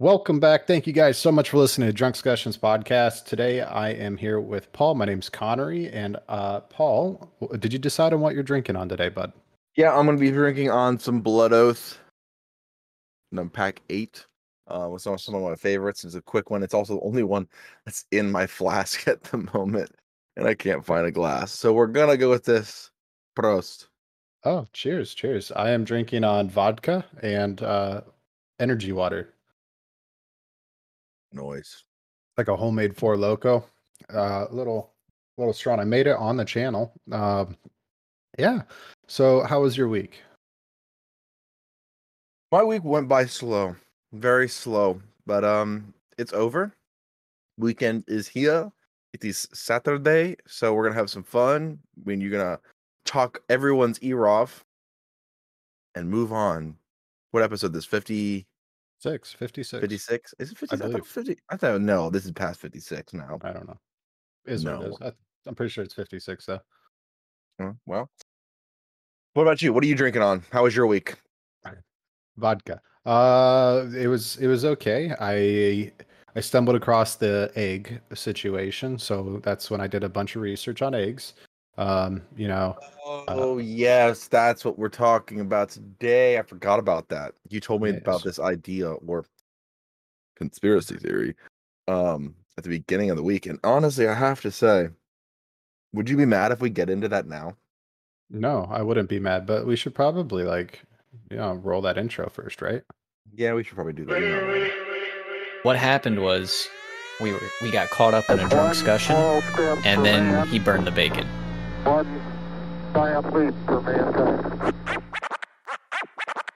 Welcome back. Thank you guys so much for listening to Drunkscussions podcast. Today I am here with Paul. My name's Connery. And uh, Paul, did you decide on what you're drinking on today, bud? Yeah, I'm gonna be drinking on some Blood Oath. No, Pact eight. Uh, some some of my favorites. It's a quick one. It's also the only one that's in my flask at the moment, and I can't find a glass. So we're gonna go with this. Prost. Oh, cheers, cheers. I am drinking on vodka and uh, energy water, Noise. like a homemade Four Loco. Uh, little, little strong. I made it on the channel. Um, yeah. So, how was your week? My week went by slow, very slow, but um, it's over. Weekend is here. It is Saturday, so we're gonna have some fun. When you're gonna talk everyone's ear off and move on. What episode? This 50, Six, 56. 56? Is it 50? I, thought 50. I thought no, this is past 56 now. I don't know. Is what it No. I, I'm pretty sure it's 56, though. Uh, Well, what about you? What are you drinking on? How was your week? Vodka. Uh, it was it was okay. I I stumbled across the egg situation, so that's when I did a bunch of research on eggs. Um, you know, Oh yes, that's what we're talking about today. I forgot about that. You told me Yes. about this idea or conspiracy theory um at the beginning of the week. And honestly, I have to say, would you be mad if we get into that now? no, I wouldn't be mad, but we should probably like, you know, roll that intro first, right? Yeah, we should probably do that. you know. What happened was we were we got caught up in a drunk discussion, and then he burned the bacon. One giant leap for mankind.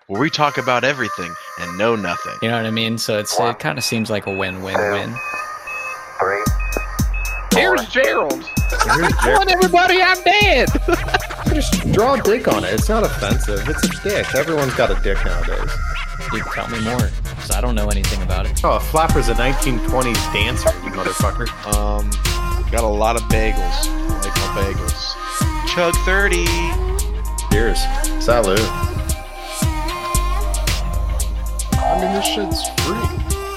where we talk about everything and know nothing. You know what I mean? So it's it kind of seems like a win-win-win. Three. Here's Gerald. Here's Telling everybody I'm dead. Just draw a dick on it. It's not offensive. It's a dick. Everyone's got a dick nowadays. Dude, tell me more, because I don't know anything about it. Oh, a flapper's a 1920s dancer, you motherfucker. Um, got a lot of bagels. I like my bagels. Chug 30. Cheers. Salute. I mean, this shit's free,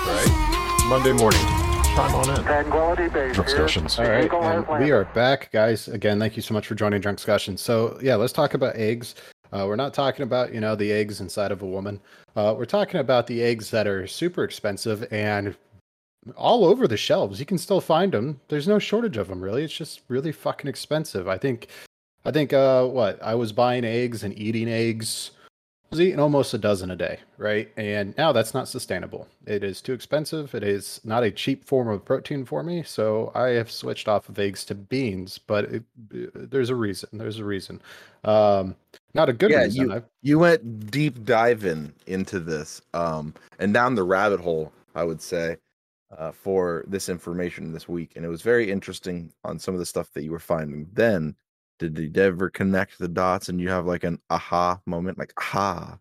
right? Monday morning. Chime on in. Tranquility Base. Discussions. All right, and we are back, guys. Again, thank you so much for joining Drunkscussion. So, yeah, let's talk about eggs. Uh, we're not talking about you know the eggs inside of a woman. Uh, we're talking about the eggs that are super expensive and all over the shelves. You can still find them. There's no shortage of them, really. It's just really fucking expensive. I think, I think, uh, what I was buying eggs and eating eggs. I was eating almost a dozen a day, right? And now that's not sustainable. It is too expensive. It is not a cheap form of protein for me. So I have switched off of eggs to beans, but it, there's a reason. There's a reason. Um, not a good Yeah, reason. you- You went deep diving into this, um, and down the rabbit hole, I would say, uh, for this information this week, and it was very interesting on some of the stuff that you were finding. Then, did you ever connect the dots, and you have like an aha moment, like aha?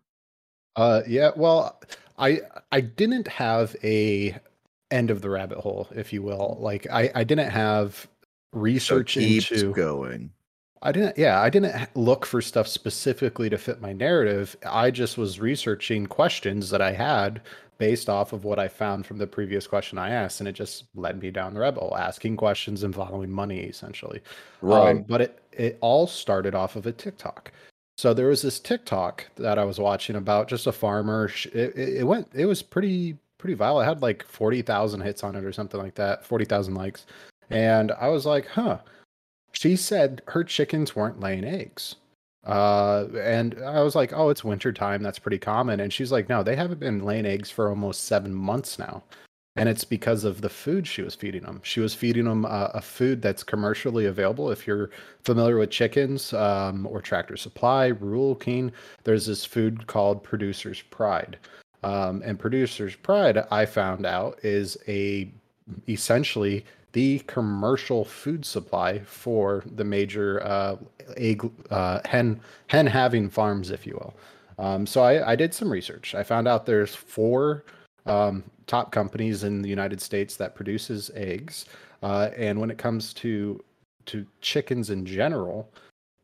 Uh, yeah. Well, I I didn't have a end of the rabbit hole, if you will. Like I I didn't have research keeps into. going. I didn't. Yeah, I didn't look for stuff specifically to fit my narrative. I just was researching questions that I had based off of what I found from the previous question I asked, and it just led me down the rabbit hole, asking questions and following money essentially. Um, but it it all started off of a TikTok. So there was this TikTok that I was watching about just a farmer. It, it, it went. It was pretty pretty viral. It had like forty thousand hits on it or something like that. Forty thousand likes, and I was like, huh. She said her chickens weren't laying eggs. Uh, and I was like, oh, it's winter time. That's pretty common. And she's like, no, they haven't been laying eggs for almost seven months now. And it's because of the food she was feeding them. She was feeding them uh, a food that's commercially available. If you're familiar with chickens um, or Tractor Supply, Rural King, there's this food called Producer's Pride. Um, and Producer's Pride, I found out, is a essentially the commercial food supply for the major uh, egg uh, hen hen having farms, if you will. Um, so I, I did some research. I found out there's four um, top companies in the United States that produces eggs, uh, and when it comes to to chickens in general,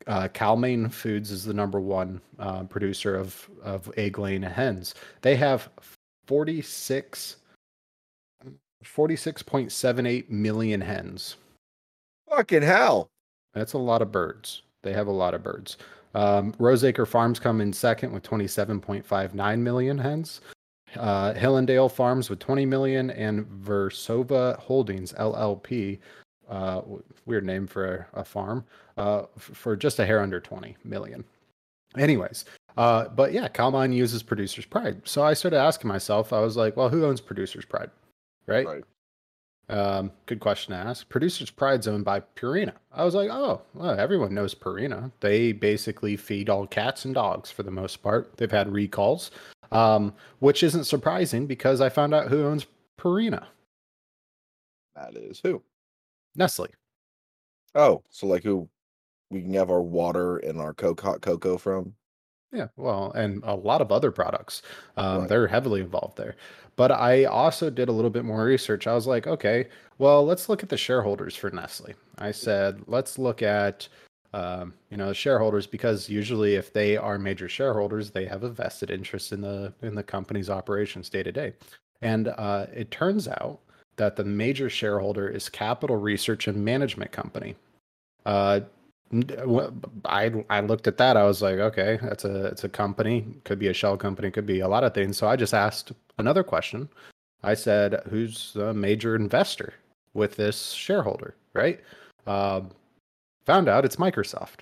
uh, Cal-Maine Foods is the number one uh, producer of of egg laying hens. They have 46 46.78 million hens. Fucking hell. That's a lot of birds. They have a lot of birds. Um, Roseacre Farms come in second with 27.59 million hens. Uh, Hillendale Farms with 20 million, and Versova Holdings LLP, uh, weird name for a, a farm, uh, f- for just a hair under 20 million. Anyways, uh, but yeah, Cal-Maine uses Producer's Pride. So I started asking myself, I was like, well, who owns Producer's Pride? Right? Right. Um, good question to ask. Producer's Pride's owned by Purina. I was like, oh, well, everyone knows Purina. They basically feed all cats and dogs for the most part. They've had recalls, um, which isn't surprising because I found out who owns Purina. That is who? Nestle. Oh, so like who we can have our water and our hot cocoa from? Yeah, well, and a lot of other products. Um, Right. They're heavily involved there. But I also did a little bit more research. I was like, okay, well, let's look at the shareholders for Nestle. I said, let's look at, um, you know, shareholders because usually if they are major shareholders, they have a vested interest in the in the company's operations day to day. And uh, it turns out that the major shareholder is Capital Research and Management Company. Uh, I I looked at that. I was like, okay, that's a it's a company. Could be a shell company. Could be a lot of things. So I just asked another question. I said, who's the major investor with this shareholder? Right. Um, found out it's Microsoft.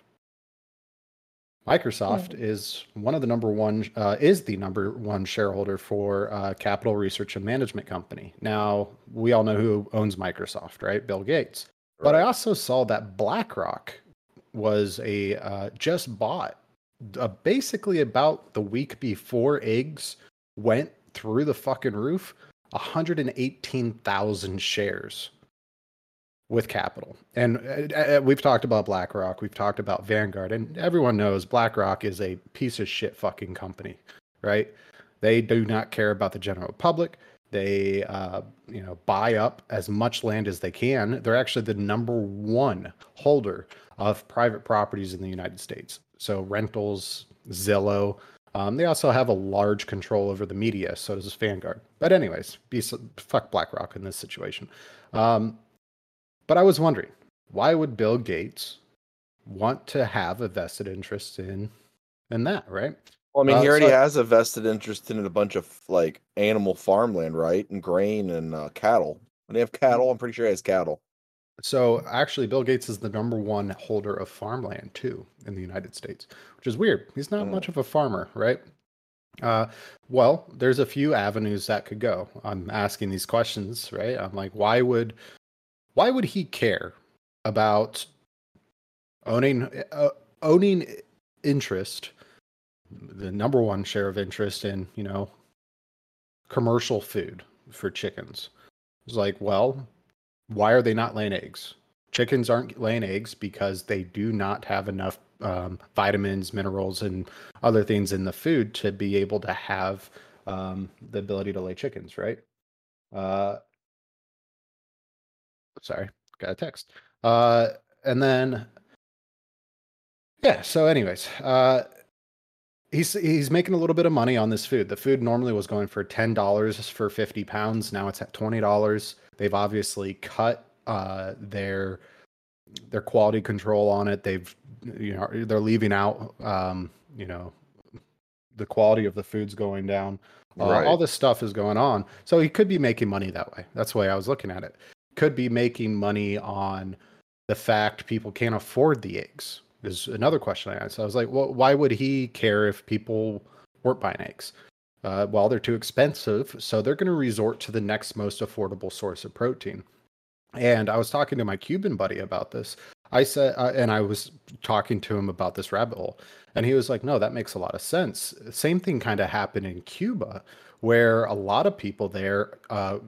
Microsoft is one of the number one uh, is the number one shareholder for uh, Capital Research and Management Company. Now we all know who owns Microsoft, right? Bill Gates. But I also saw that BlackRock was a uh, just bought uh, basically about the week before eggs went through the fucking roof 118,000 shares with capital. And uh, uh, we've talked about BlackRock, we've talked about Vanguard, and everyone knows BlackRock is a piece of shit fucking company, right? They do not care about the general public. They, uh, you know, buy up as much land as they can. They're actually the number one holder of private properties in the United States. So rentals, Zillow. Um, they also have a large control over the media. So does Vanguard. But anyways, be, fuck BlackRock in this situation. Um, but I was wondering, why would Bill Gates want to have a vested interest in in that, right? Well, I mean, Uh, he already so- has a vested interest in a bunch of like animal farmland, right? And grain and uh, cattle. When they have cattle, I'm pretty sure he has cattle. So actually, Bill Gates is the number one holder of farmland too in the United States, which is weird. He's not Mm. much of a farmer, right? Uh, well, there's a few avenues that could go. I'm asking these questions, right? I'm like, why would, why would he care about owning uh, owning interest, the number one share of interest in you know commercial food for chickens? It's like, well, why are they not laying eggs? Chickens aren't laying eggs because they do not have enough um, vitamins, minerals, and other things in the food to be able to have um, the ability to lay chickens, right? Uh, sorry, got a text. Uh, and then, yeah. So, anyways, uh, he's he's making a little bit of money on this food. The food normally was going for ten dollars for fifty pounds. Now it's at twenty dollars. They've obviously cut uh, their their quality control on it. They've you know they're leaving out um, you know the quality of the food's going down. Uh, Right. All this stuff is going on. So he could be making money that way. That's the way I was looking at it. Could be making money on the fact people can't afford the eggs. Is another question I asked. I was like, well, why would he care if people weren't buying eggs? Uh, well, they're too expensive, so they're going to resort to the next most affordable source of protein. And I was talking to my Cuban buddy about this. I said, uh, and I was talking to him about this rabbit hole, and he was like, "No, that makes a lot of sense." Same thing kind of happened in Cuba, where a lot of people there, uh,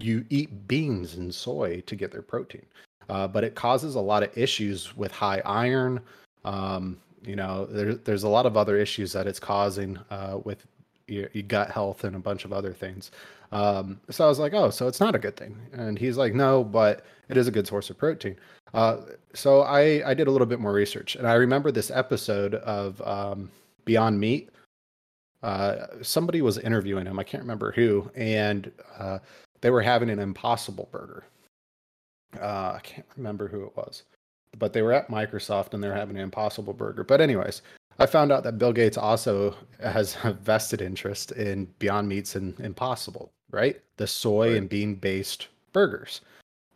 you eat beans and soy to get their protein, uh, but it causes a lot of issues with high iron. Um, you know, there, there's a lot of other issues that it's causing uh, with your, your gut health and a bunch of other things. Um, so I was like, oh, so it's not a good thing. And he's like, no, but it is a good source of protein. Uh, so I, I did a little bit more research and I remember this episode of um, Beyond Meat. Uh, somebody was interviewing him. I can't remember who. And uh, they were having an Impossible Burger. Uh, I can't remember who it was, but they were at Microsoft and they're having an Impossible Burger. But anyways, I found out that Bill Gates also has a vested interest in Beyond Meats and Impossible, right? The soy Right. and bean based burgers.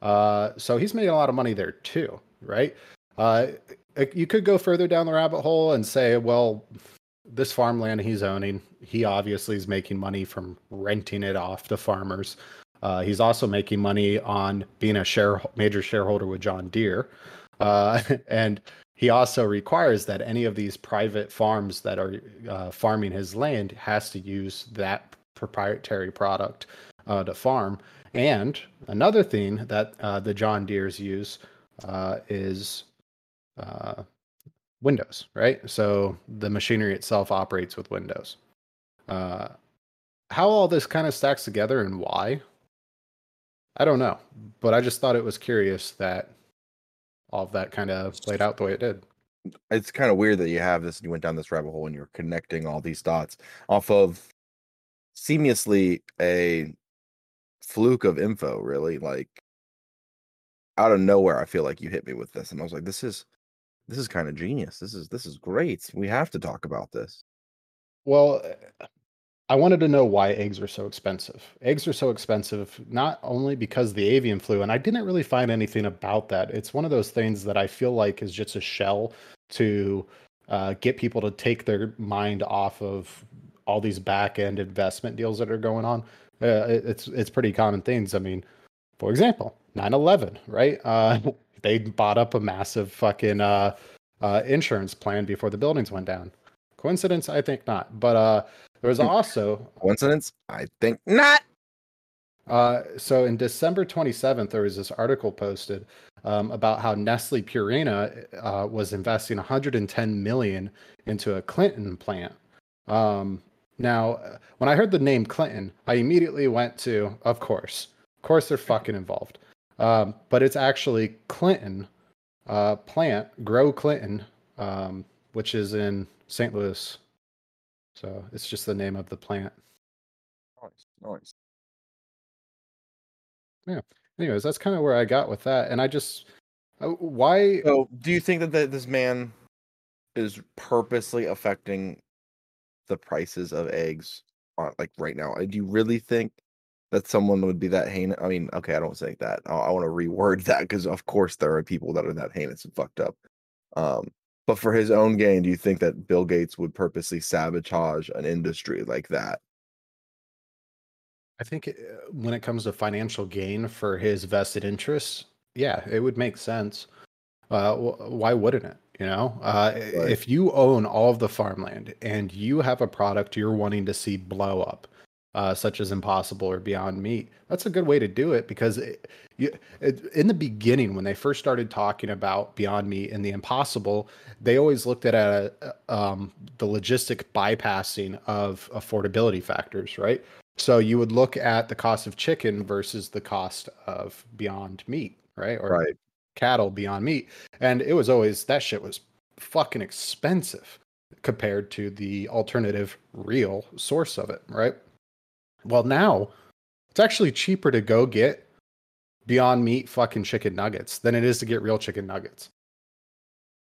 Uh, so he's making a lot of money there too, right? Uh, you could go further down the rabbit hole and say, well, this farmland he's owning, he obviously is making money from renting it off to farmers. Uh, he's also making money on being a share major shareholder with John Deere, uh, and he also requires that any of these private farms that are uh, farming his land has to use that proprietary product uh, to farm. And another thing that uh, the John Deeres use uh, is Windows, right? So the machinery itself operates with Windows. How all this kind of stacks together and why, I don't know. But I just thought it was curious that all of that kind of played out the way it did. it's kind of weird that you have this and you went down this rabbit hole and you're connecting all these dots off of seamlessly a fluke of info really like out of nowhere i feel like you hit me with this and i was like this is this is kind of genius this is this is great we have to talk about this Well, I wanted to know why eggs are so expensive. Eggs are so expensive not only because the avian flu, and I didn't really find anything about that. It's one of those things that I feel like is just a shell to uh, get people to take their mind off of all these back end investment deals that are going on. Uh, it- it's it's pretty common things. I mean, for example, 9/11, right? Uh, they bought up a massive fucking uh, uh, insurance plan before the buildings went down. Coincidence? I think not. But uh, there was also coincidence i think not uh, so in December 27th, there was this article posted um, about how Nestle Purina uh, was investing 110 million into a Clinton plant. Um, now, uh, when I heard the name Clinton, I immediately went to, of course, of course, they're fucking involved. Um, but it's actually Clinton uh, plant, Grow Clinton, um, which is in St. Louis. So it's just the name of the plant. nice nice Yeah. anyways that's kind of where i got with that and i just uh, why So, do you think that th- this man is purposely affecting the prices of eggs on like right now? Do you really think that someone would be that heinous? I mean, okay, I don't say that. I, I want to reword that because, of course, there are people that are that heinous and fucked up. Um, but for his own gain, do you think that Bill Gates would purposely sabotage an industry like that? i think uh, when it comes to financial gain for his vested interests yeah it would make sense uh, why wouldn't it you know uh, Right. if you own all of the farmland and you have a product you're wanting to see blow up uh, such as impossible or beyond meat. That's a good way to do it because it, you, it, in the beginning when they first started talking about beyond meat and the impossible they always looked at uh, um, the logistic bypassing of affordability factors right? So you would look at the cost of chicken versus the cost of beyond meat right? Or Right. cattle beyond meat. And it was always that shit was fucking expensive compared to the alternative real source of it right well now it's actually cheaper to go get beyond meat fucking chicken nuggets than it is to get real chicken nuggets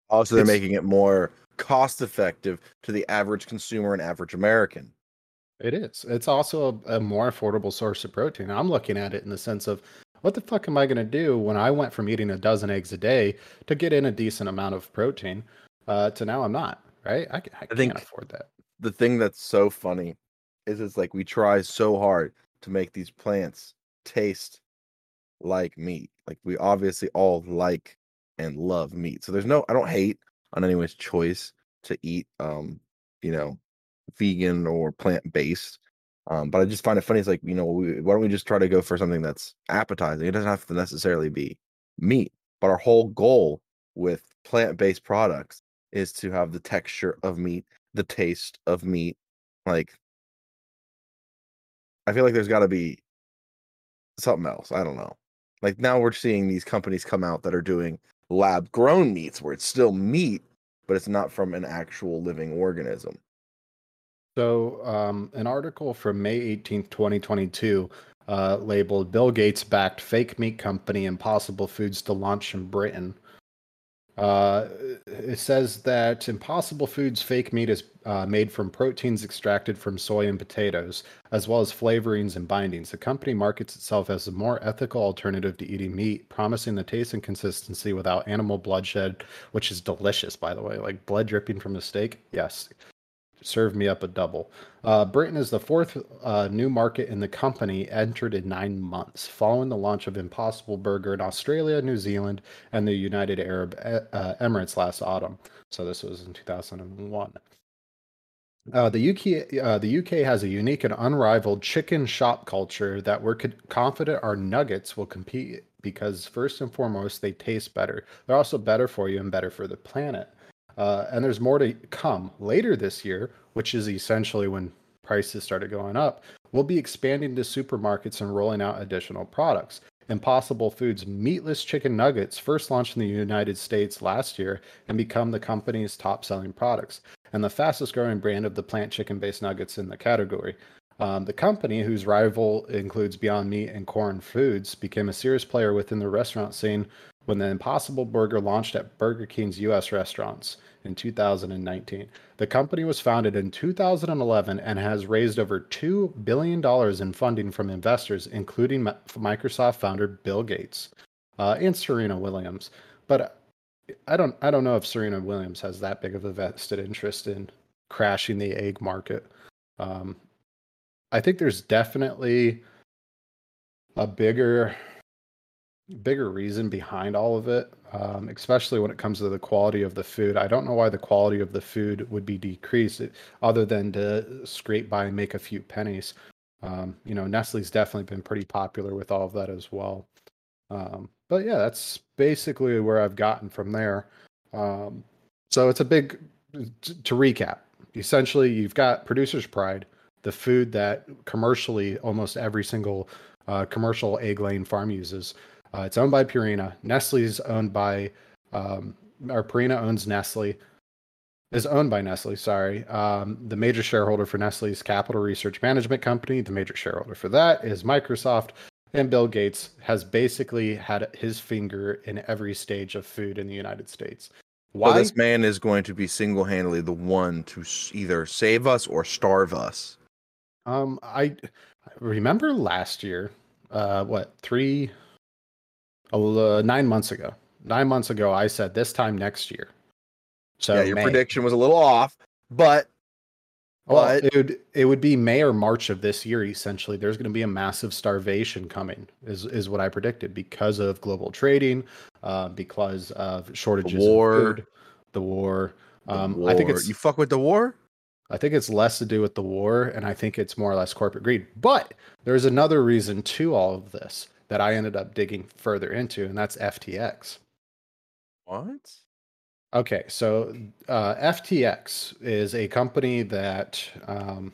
Also, they're It's- making it more cost effective to the average consumer and average American. It is. It's also a, a more affordable source of protein. I'm looking at it in the sense of what the fuck am I going to do when I went from eating a dozen eggs a day to get in a decent amount of protein uh, to now I'm not, right? I, I, can't think- afford that. the thing that's so funny is it's like we try so hard to make these plants taste like meat. Like we obviously all like and love meat. So there's no I don't hate on anyone's choice to eat um, you know, vegan or plant based. Um, but I just find it funny. It's like, you know, we, why don't we just try to go for something that's appetizing? It doesn't have to necessarily be meat. But our whole goal with plant based products is to have the texture of meat the taste of meat. Like, I feel like there's got to be something else. I don't know. Like now we're seeing these companies come out that are doing lab grown meats where it's still meat, but it's not from an actual living organism. So, um, an article from May 18th, 2022, uh, labeled Bill Gates backed fake meat company Impossible Foods to launch in Britain. Uh, it says that Impossible Foods fake meat is uh, made from proteins extracted from soy and potatoes, as well as flavorings and bindings. The company markets itself as a more ethical alternative to eating meat, promising the taste and consistency without animal bloodshed, which is delicious, by the way. Like blood dripping from a steak. Yes, serve me up a double. Uh, Britain is the fourth uh, new market in the company entered in nine months, following the launch of Impossible Burger in Australia, New Zealand, and the United Arab uh, Emirates last autumn. So this was in 2001. Uh, the UK uh, the UK has a unique and unrivaled chicken shop culture that we're co- confident our nuggets will compete because first and foremost they taste better. They're also better for you and better for the planet. Uh, and there's more to come later this year, which is essentially when prices started going up. We'll be expanding to supermarkets and rolling out additional products. Impossible Foods meatless chicken nuggets first launched in the United States last year and become the company's top selling products and the fastest growing brand of the plant chicken based nuggets in the category. Um, the company, whose rival includes Beyond Meat and Quorn Foods, became a serious player within the restaurant scene when the Impossible Burger launched at Burger King's US restaurants in 2019. The company was founded in 2011 and has raised over $2 billion in funding from investors, including Microsoft founder Bill Gates uh, and Serena Williams. But I don't, I don't know if Serena Williams has that big of a vested interest in crashing the egg market. Um, I think there's definitely a bigger bigger reason behind all of it, um, especially when it comes to the quality of the food. I don't know why the quality of the food would be decreased, other than to scrape by and make a few pennies. Um, you know, Nestle's definitely been pretty popular with all of that as well. Um, but yeah, that's basically where I've gotten from there. Um, so it's a big, to recap, essentially, you've got producer's pride, the food that commercially almost every single uh, commercial egg laying farm uses. Uh, it's owned by Purina. Nestle's owned by, um, or Purina owns Nestle, is owned by Nestle. Sorry. Um, the major shareholder for Nestle's Capital Research Management Company, the major shareholder for that is Microsoft. And Bill Gates has basically had his finger in every stage of food in the United States. Why? So this man is going to be single handedly the one to either save us or starve us. Um, I remember last year, uh, what, three, uh, nine months ago. Nine months ago, I said this time next year. So yeah, your May. prediction was a little off, but well, but... it would it would be May or March of this year. Essentially, there's going to be a massive starvation coming. Is is what I predicted because of global trading, uh, because of shortages the war, of food, the war. Um, war. I think it's you fuck with the war. I think it's less to do with the war, and I think it's more or less corporate greed. But there's another reason to all of this that I ended up digging further into, and that's FTX. What? Okay, so uh, FTX is a company that um,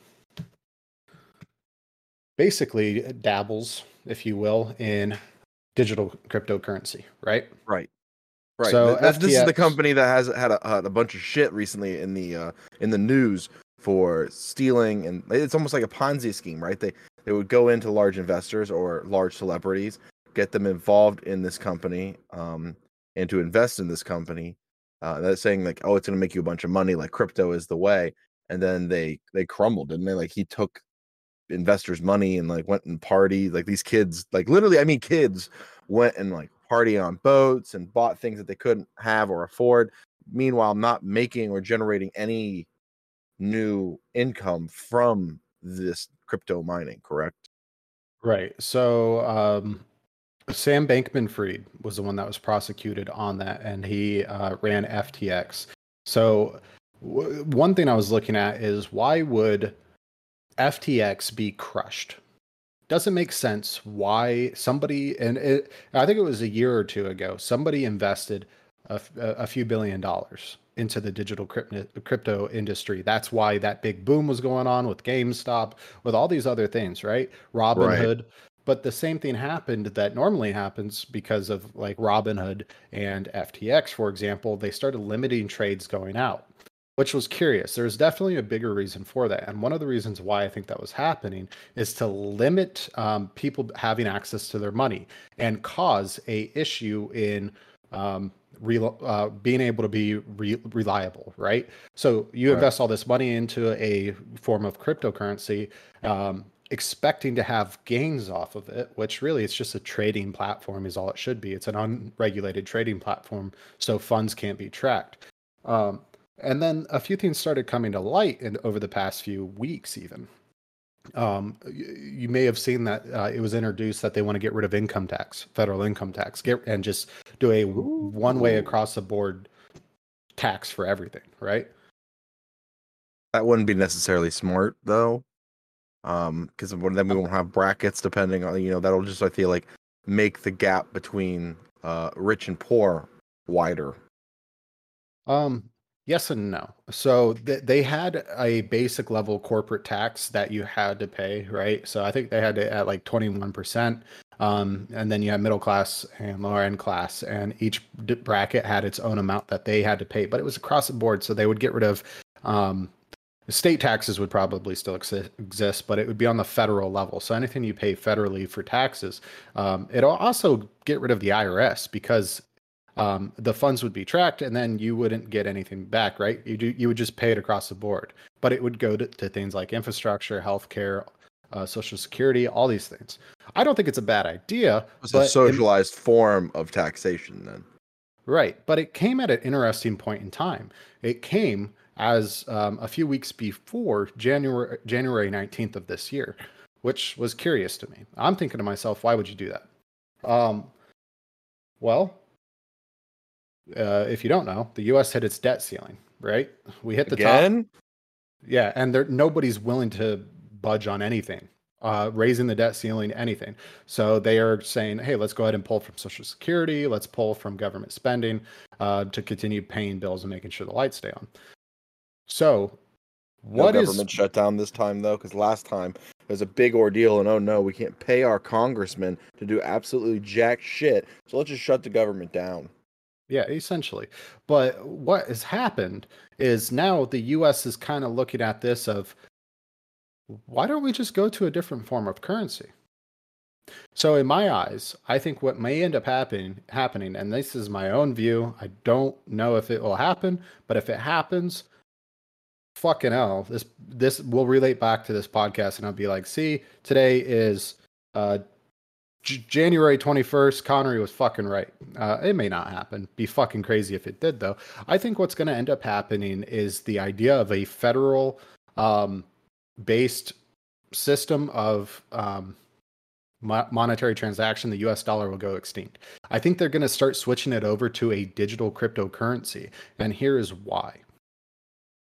basically dabbles, if you will, in digital cryptocurrency, right? Right. Right. So FTX, this is the company that has had a, had a bunch of shit recently in the uh, in the news for stealing, and it's almost like a Ponzi scheme, right? They they would go into large investors or large celebrities, get them involved in this company, um, and to invest in this company. Uh, that's saying like, oh, it's going to make you a bunch of money, like crypto is the way. And then they they crumbled, didn't they? Like he took investors' money and like went and party. Like these kids, like literally, I mean, kids went and like party on boats and bought things that they couldn't have or afford. Meanwhile, not making or generating any new income from this crypto mining, correct? Right. So um, Sam Bankman Fried was the one that was prosecuted on that, and he uh, ran FTX. So w- one thing I was looking at is why would FTX be crushed? Doesn't make sense why somebody and it, I think it was a year or two ago somebody invested a, a few billion dollars into the digital crypto, crypto industry. That's why that big boom was going on with GameStop, with all these other things, right? Robinhood. Right. But the same thing happened that normally happens because of like Robinhood and FTX, for example. They started limiting trades going out. which was curious. There's definitely a bigger reason for that. And one of the reasons why I think that was happening is to limit um, people having access to their money and cause a issue in um, rel uh, being able to be re- reliable, right? So you Right. invest all this money into a form of cryptocurrency, um, expecting to have gains off of it, which really it's just a trading platform, is all it should be. It's an unregulated trading platform, so funds can't be tracked. Um, and then a few things started coming to light in, over the past few weeks, even. Um, you may have seen that uh, it was introduced that they want to get rid of income tax, federal income tax, get and just do a one way across the board tax for everything, right? That wouldn't be necessarily smart though, um, because then we won't have brackets depending on you know that'll just I feel like make the gap between uh rich and poor wider. Um, yes and no. So th- they had a basic level corporate tax that you had to pay, right? So I think they had it at like 21%. Um, and then you have middle class and lower end class, and each d- bracket had its own amount that they had to pay, but it was across the board. So they would get rid of, um, state taxes would probably still exi- exist, but it would be on the federal level. So anything you pay federally for taxes, um, it'll also get rid of the IRS because um, the funds would be tracked and then you wouldn't get anything back, right? You do, you would just pay it across the board, but it would go to, to things like infrastructure, healthcare, uh, social security, all these things. I don't think it's a bad idea. It's but a socialized form of taxation then. Right, but it came at an interesting point in time. It came as um, a few weeks before January January nineteenth of this year, which was curious to me. I'm thinking to myself, why would you do that? Um, well, uh, if you don't know, the U.S. hit its debt ceiling. Right, we hit the top. Again? Yeah, and there nobody's willing to budge on anything, uh, raising the debt ceiling, anything. So they are saying, hey, let's go ahead and pull from Social Security, let's pull from government spending uh, to continue paying bills and making sure the lights stay on. So, No what is government shutdown this time though, because last time it was a big ordeal, and oh no, we can't pay our congressmen to do absolutely jack shit. So let's just shut the government down. Yeah, essentially. But what has happened is now the US is kind of looking at this of why don't we just go to a different form of currency? So in my eyes, I think what may end up happening happening and this is my own view, I don't know if it will happen, but if it happens, fucking hell, this this will relate back to this podcast and I'll be like, "See, today is uh January 21st, Connery was fucking right. Uh, it may not happen. Be fucking crazy if it did, though. I think what's going to end up happening is the idea of a federal um, based system of um, mo- monetary transaction. The US dollar will go extinct. I think they're going to start switching it over to a digital cryptocurrency. And here is why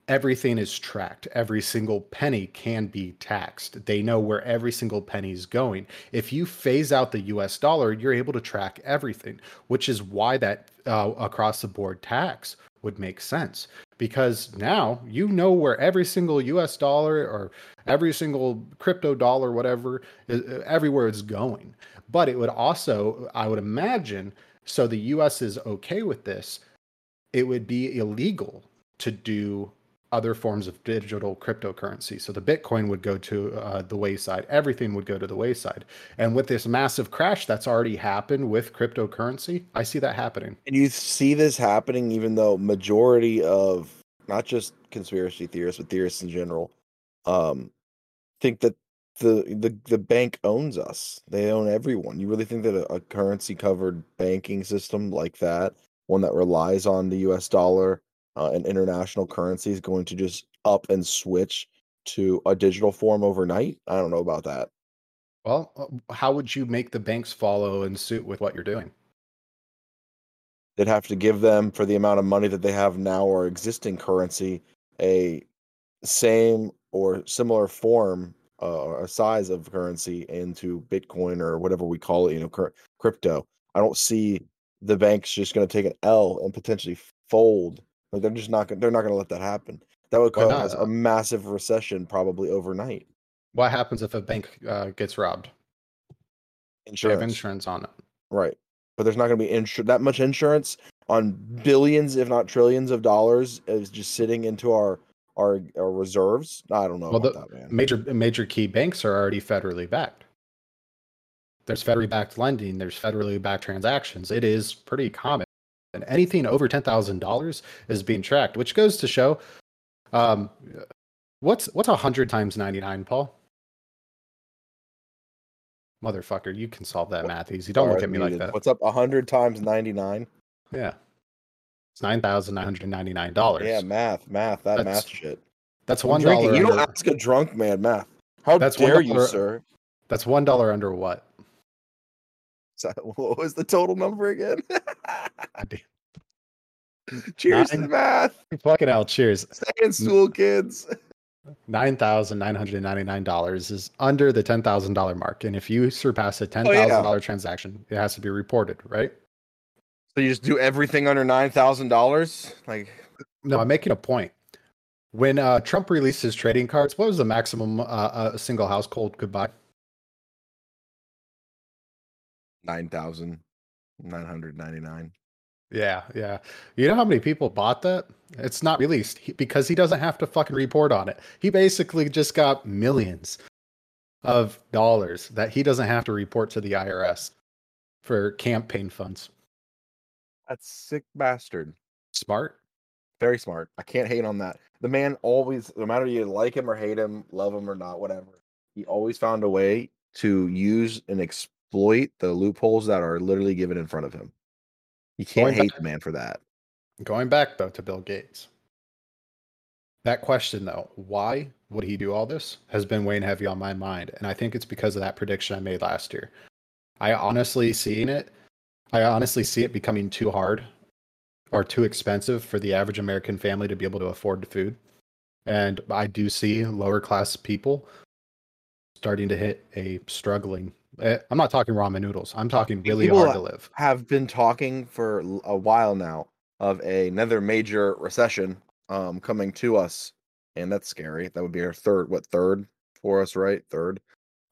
everything is tracked. Every single penny can be taxed. They know where every single penny is going. If you phase out the US dollar, you're able to track everything, which is why that uh, across the board tax would make sense. Because now you know where every single US dollar or every single crypto dollar, whatever, is, everywhere it's going. But it would also, I would imagine, so the US is okay with this, it would be illegal to do other forms of digital cryptocurrency. So the Bitcoin would go to uh, the wayside. Everything would go to the wayside. And with this massive crash that's already happened with cryptocurrency, I see that happening. And you see this happening even though majority of not just conspiracy theorists, but theorists in general, um, think that the the the bank owns us. They own everyone. You really think that a, a currency covered banking system like that, one that relies on the U.S. dollar uh, and international currency, is going to just up and switch to a digital form overnight? I don't know about that. Well, uh, how would you make the banks follow in suit with what you're doing? they'd have to give them for the amount of money that they have now or existing currency a same or similar form uh, or size of currency into bitcoin or whatever we call it you know cur- crypto i don't see the banks just going to take an l and potentially fold like they're just not gonna, they're not going to let that happen that would cause a massive recession probably overnight What happens if a bank uh, gets robbed? They have insurance insurance on it. Right. But there's not going to be insur- that much insurance on billions, if not trillions, of dollars is just sitting into our our, our reserves. I don't know Well, about the that, man. major major key banks are already federally backed. There's federally backed lending. There's federally backed transactions. It is pretty common, and anything over ten thousand dollars is being tracked, which goes to show, um, what's what's a hundred times ninety nine, Paul? Motherfucker, you can solve that math easy. Don't look at me like that. What's up? hundred times ninety nine. Yeah, it's nine thousand nine hundred ninety nine dollars. Yeah, math, math, that That's math shit. that's one drinking. You don't ask a drunk man math. How That's dare you, sir? That's one dollar under what? So, what was the total number again? Cheers to Nine. math. Fucking hell! Cheers. Second stool kids. Nine thousand nine hundred ninety nine dollars is under the ten thousand dollar mark, and if you surpass a ten Oh, thousand yeah. dollar transaction, it has to be reported, right? So you just do everything under nine thousand dollars? Like No, I'm making a point. When uh, Trump released his trading cards, what was the maximum uh, a single household could buy? nine thousand nine hundred ninety nine. Yeah, yeah. You know how many people bought that? It's not released because he doesn't have to fucking report on it. He basically just got millions of dollars that he doesn't have to report to the IRS for campaign funds. That's sick bastard. Smart. Very smart. I can't hate on that. The man always, no matter you like him or hate him, love him or not, whatever, he always found a way to use and exploit the loopholes that are literally given in front of him. You can't Going hate back- the man for that. Going back though to Bill Gates. That question though, why would he do all this, has been weighing heavy on my mind, and I think it's because of that prediction I made last year. I honestly seeing it, I honestly see it becoming too hard or too expensive for the average American family to be able to afford food. And I do see lower class people starting to hit a struggling. Eh, I'm not talking ramen noodles. I'm talking really People hard to live. Have been talking for a while now of another major recession um coming to us, and that's scary. That would be our third, what third for us, right? Third.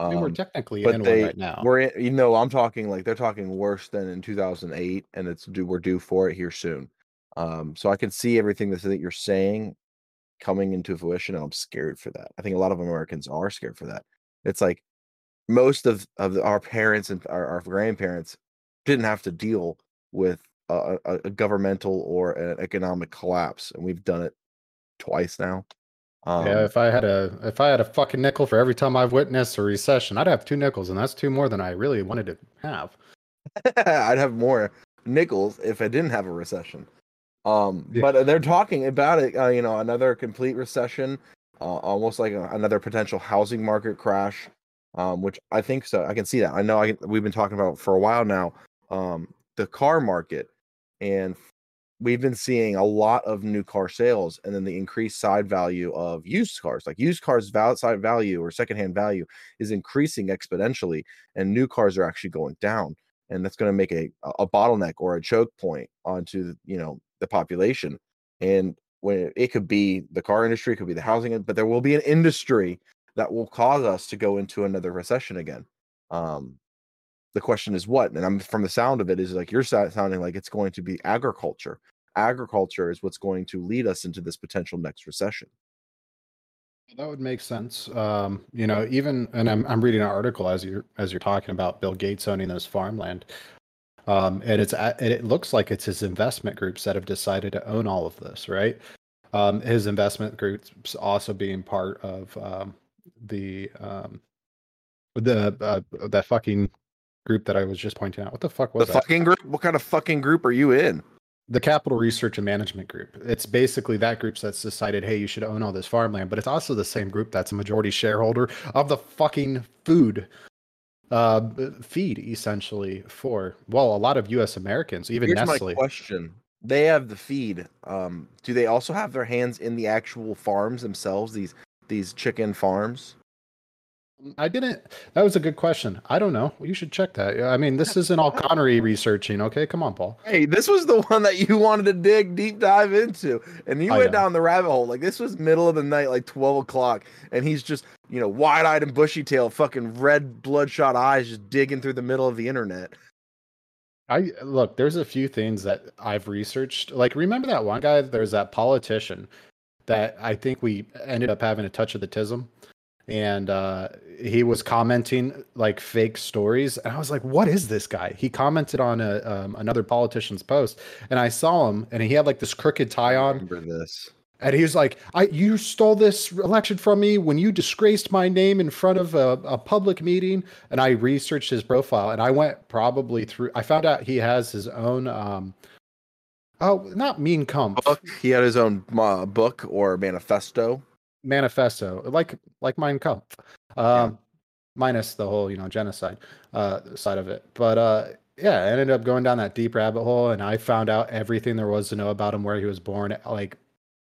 Mean, we're Um, technically but in they one right now. we're in, you know i'm talking like they're talking worse than in 2008 and it's due we're due for it here soon um so i can see everything that, that you're saying coming into fruition and i'm scared for that i think a lot of americans are scared for that it's like most of of our parents and our, our grandparents didn't have to deal with a, a, a governmental or an economic collapse and we've done it twice now um, yeah, if I had a if I had a fucking nickel for every time I've witnessed a recession, I'd have two nickels, and that's two more than I really wanted to have. I'd have more nickels if I didn't have a recession. Um, Yeah. but they're talking about it. Uh, you know, another complete recession, uh, almost like a, another potential housing market crash. Um, which I think so. I can see that. I know. I we've been talking about for a while now. Um, the car market, and we've been seeing a lot of new car sales, and then the increased side value of used cars. Like used cars, side value or secondhand value is increasing exponentially, and new cars are actually going down and that's going to make a a bottleneck or a choke point onto you know the population and when it could be the car industry it could be the housing but there will be an industry that will cause us to go into another recession again um the question is what and i'm from the sound of it is like you're sounding like it's going to be agriculture agriculture is what's going to lead us into this potential next recession That would make sense. Um, you know, even and I'm I'm reading an article as you're as you're talking about Bill Gates owning this farmland. Um, and it's and it looks like it's his investment groups that have decided to own all of this, right? Um, his investment groups also being part of um, the um, the uh, that fucking group that I was just pointing out. What the fuck was the that? fucking group what kind of fucking group are you in the Capital Research and Management Group. It's basically that group that's decided, hey, you should own all this farmland, but it's also the same group that's a majority shareholder of the fucking food uh feed essentially for well a lot of US Americans even Here's Nestle my question. They have the feed. Um, do they also have their hands in the actual farms themselves? These these chicken farms. I didn't that was a good question I don't know you should check that I mean this isn't all Connery researching okay come on Paul Hey, this was the one that you wanted to dig deep dive into, and you I went know. down the rabbit hole. Like this was middle of the night, like twelve o'clock, and he's just you know wide eyed and bushy tailed, fucking red bloodshot eyes, just digging through the middle of the internet. I look, there's a few things that I've researched. Like, remember that one guy? There's that politician that I think we ended up having a touch of the tism. And uh, he was commenting like fake stories. And I was like, what is this guy? He commented on a, um, another politician's post. And I saw him and he had like this crooked tie on. Remember this? And he was like, "I you stole this election from me when you disgraced my name in front of a, a public meeting." And I researched his profile, and I went probably through. I found out he has his own. Um, oh, not Mean Kampf Book. He had his own uh, book or manifesto. manifesto, like like Mein Kampf, um, minus the whole you know genocide uh, side of it. But uh, yeah, I ended up going down that deep rabbit hole, and I found out everything there was to know about him, where he was born, like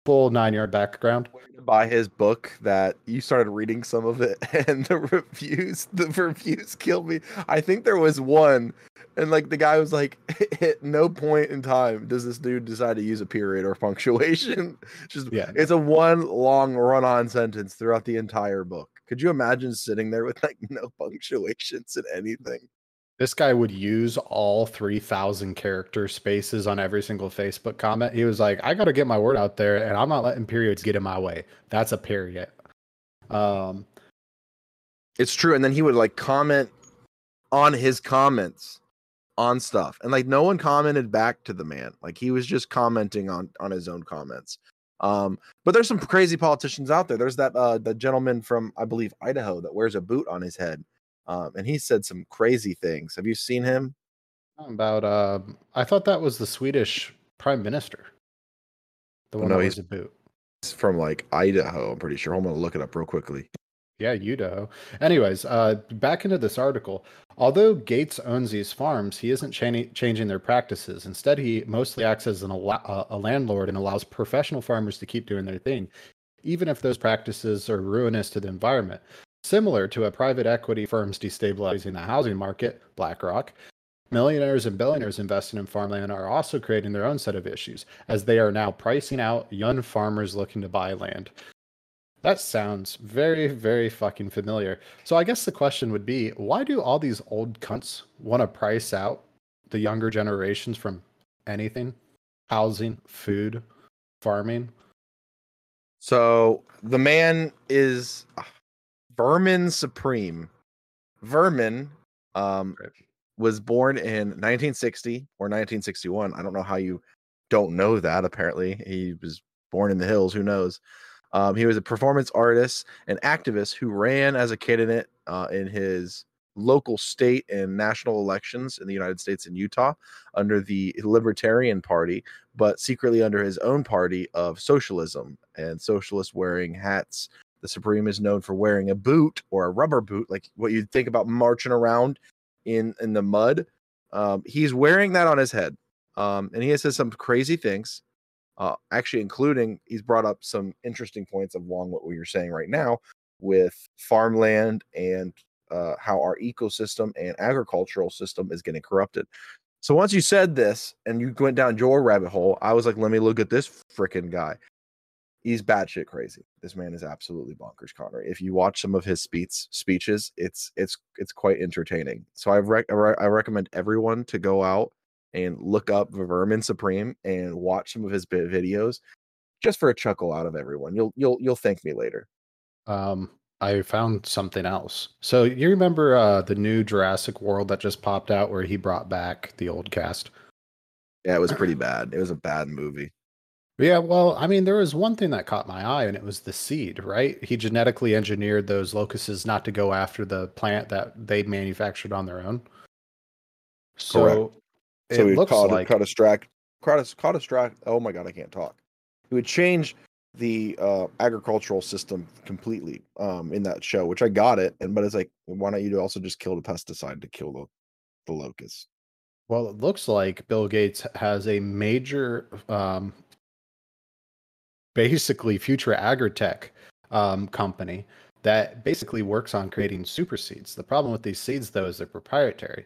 full nine yard background. buy his book that you started reading some of it and the reviews the reviews killed me i think there was one and like the guy was like at no point in time does this dude decide to use a period or punctuation just Yeah. it's a one long run-on sentence throughout the entire book could you imagine sitting there with like no punctuations in anything This guy would use all 3,000 character spaces on every single Facebook comment. He was like, I got to get my word out there, and I'm not letting periods get in my way. That's a period. Um, It's true. And then he would like comment on his comments on stuff. And like no one commented back to the man. Like he was just commenting on on his own comments. Um, but there's some crazy politicians out there. There's that uh the gentleman from I believe Idaho that wears a boot on his head. Um, and he said some crazy things. Have you seen him? about, uh, I thought that was the Swedish prime minister. The one no, that he's- a boot. It's from like Idaho, I'm pretty sure. I'm gonna look it up real quickly. Yeah, Idaho. Anyways, uh, back into this article. Although Gates owns these farms, he isn't chani- changing their practices. Instead, he mostly acts as an uh, a landlord and allows professional farmers to keep doing their thing, even if those practices are ruinous to the environment. Similar to a private equity firms destabilizing the housing market, BlackRock, millionaires and billionaires investing in farmland are also creating their own set of issues, as they are now pricing out young farmers looking to buy land. That sounds very, very fucking familiar. So I guess the question would be, why do all these old cunts want to price out the younger generations from anything? Housing, food, farming. So the man is uh, Vermin Supreme. Vermin um, was born in 1960 or 1961. I don't know how you don't know that. Apparently, he was born in the hills. Who knows? Um, he was a performance artist and activist who ran as a candidate uh, in his local, state, and national elections in the United States and Utah under the Libertarian Party, but secretly under his own party of socialism and socialists wearing hats. The Supreme is known for wearing a boot or a rubber boot, like what you'd think about marching around in in the mud. Um, he's wearing that on his head, um, and he has said some crazy things. Uh, actually, including he's brought up some interesting points along what we are saying right now with farmland and uh, how our ecosystem and agricultural system is getting corrupted. So once you said this and you went down your rabbit hole, I was like, let me look at this freaking guy. He's batshit crazy. This man is absolutely bonkers, Connor. If you watch some of his speech speeches, it's it's it's quite entertaining. So I rec- I re- I recommend everyone to go out and look up Vermin Supreme and watch some of his vi- videos, just for a chuckle out of everyone. You'll you'll you'll thank me later. Um, I found something else. So you remember uh, the new Jurassic World that just popped out where he brought back the old cast? Yeah, it was pretty bad. It was a bad movie. Yeah, well, I mean, there was one thing that caught my eye, and it was the seed, right? He genetically engineered those locusts not to go after the plant that they manufactured on their own. So it So looks caught like caught caught a caught a strack. Oh my god, I can't talk. It would change the uh, agricultural system completely um, in that show, which I got it. And but it's like, why don't you also just kill the pesticide to kill the the locusts? Well, it looks like Bill Gates has a major, um, basically future agritech um, company that basically works on creating super seeds. The problem with these seeds, though, is they're proprietary.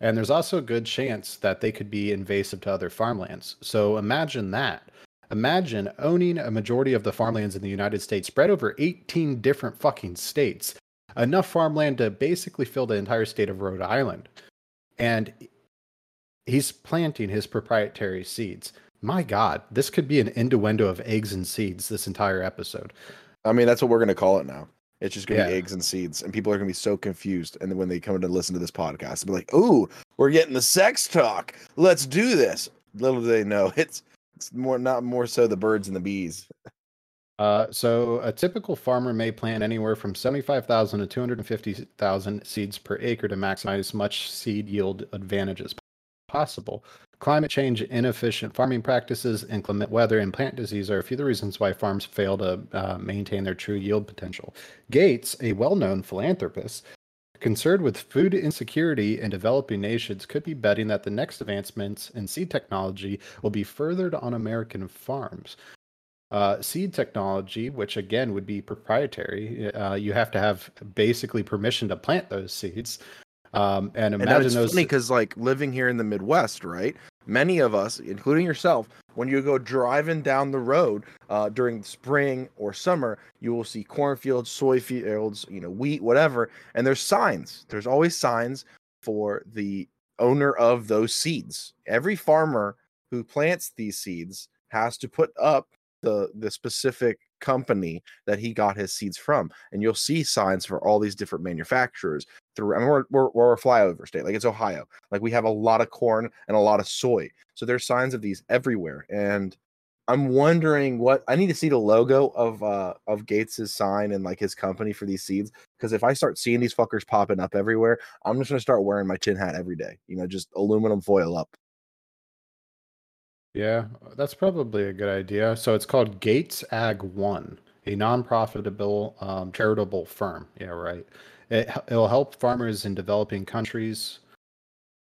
And there's also a good chance that they could be invasive to other farmlands. So imagine that. Imagine owning a majority of the farmlands in the United States spread over 18 different fucking states, enough farmland to basically fill the entire state of Rhode Island. And he's planting his proprietary seeds. My God, this could be an innuendo of eggs and seeds this entire episode. I mean, that's what we're gonna call it now. It's just gonna be eggs and seeds, and people are gonna be so confused. And then when they come to listen to this podcast, they'll be like, "Ooh, we're getting the sex talk. Let's do this." Little do they know, it's it's more not more so the birds and the bees. Uh, so a typical farmer may plant anywhere from 75,000 to 250,000 seeds per acre to maximize much seed yield advantage as possible. Climate change, inefficient farming practices, inclement weather, and plant disease are a few of the reasons why farms fail to uh, maintain their true yield potential. Gates, a well-known philanthropist, concerned with food insecurity in developing nations, could be betting that the next advancements in seed technology will be furthered on American farms. Uh, seed technology, which again would be proprietary, uh, you have to have basically permission to plant those seeds. Um, and And imagine that's those. funny because, like, living here in the Midwest, right? Many of us, including yourself, when you go driving down the road uh, during spring or summer, you will see cornfields, soy fields, you know, wheat, whatever, and there's signs. There's always signs for the owner of those seeds. Every farmer who plants these seeds has to put up the the specific company that he got his seeds from, and you'll see signs for all these different manufacturers through. I mean, we're, we're, we're a flyover state, like it's Ohio. Like we have a lot of corn and a lot of soy. So there's signs of these everywhere. And I'm wondering what I need to see the logo of uh of Gates's sign and like his company for these seeds. Because if I start seeing these fuckers popping up everywhere, I'm just gonna start wearing my tin hat every day. You know, just aluminum foil up. Yeah, that's probably a good idea. So it's called Gates Ag One, a non-profitable um, charitable firm. Yeah, right. It, it'll help farmers in developing countries,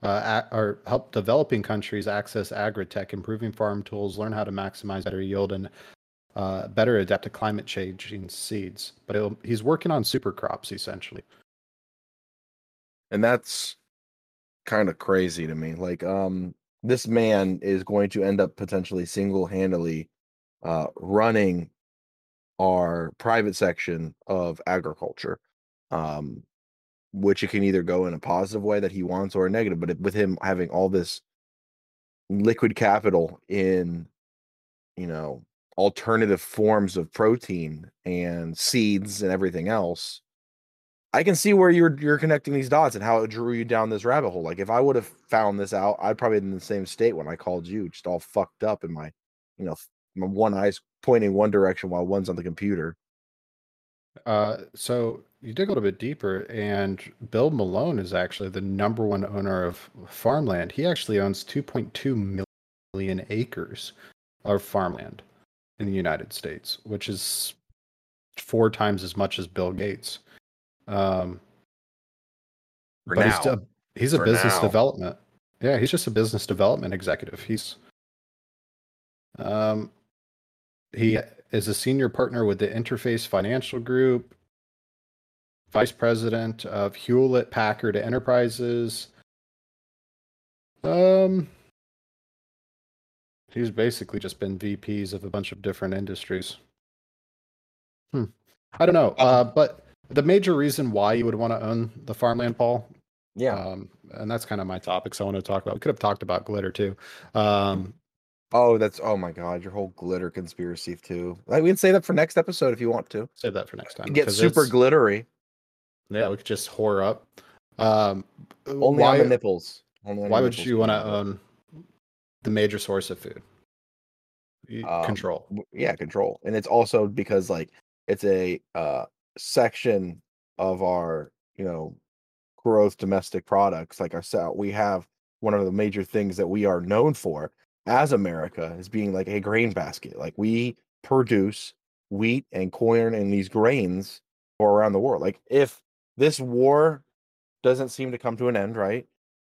uh, or help developing countries access agri-tech, improving farm tools, learn how to maximize better yield, and uh, better adapt to climate changing seeds. But he's working on super crops essentially. and that's kind of crazy to me like um this man is going to end up potentially single-handedly uh running our private section of agriculture um which it can either go in a positive way that he wants or a negative but it, with him having all this liquid capital in you know alternative forms of protein and seeds and everything else I can see where you're you're connecting these dots and how it drew you down this rabbit hole. Like if I would have found this out, I'd probably been in the same state when I called you, just all fucked up in my, you know, my one eye's pointing one direction while one's on the computer. Uh, so you dig a little bit deeper, and Bill Malone is actually the number one owner of farmland. He actually owns 2.2 million acres of farmland in the United States, which is four times as much as Bill Gates. Um, For but now. he's, a, he's a For business now. development. Yeah, he's just a business development executive. He's um, he is a senior partner with the Interface Financial Group, vice president of Hewlett Packard Enterprises. Um, he's basically just been VPs of a bunch of different industries. Hmm. I don't know, uh, but the major reason why you would want to own the farmland, Paul, Yeah. um, and that's kind of my topics I want to talk about. We could have talked about glitter too. Um, oh, that's oh my god, your whole glitter conspiracy too. Like we can say that for next episode if you want to. save that for next time. Get super glittery. Yeah, we could just whore up. Um, Only why, on the nipples. Only on why the would nipples you want to own the major source of food? Um, Control. yeah control and it's also because like it's a uh section of our you know growth domestic products like our se- we have one of the major things that we are known for as america is being like a grain basket like we produce wheat and corn and these grains for around the world like if this war doesn't seem to come to an end right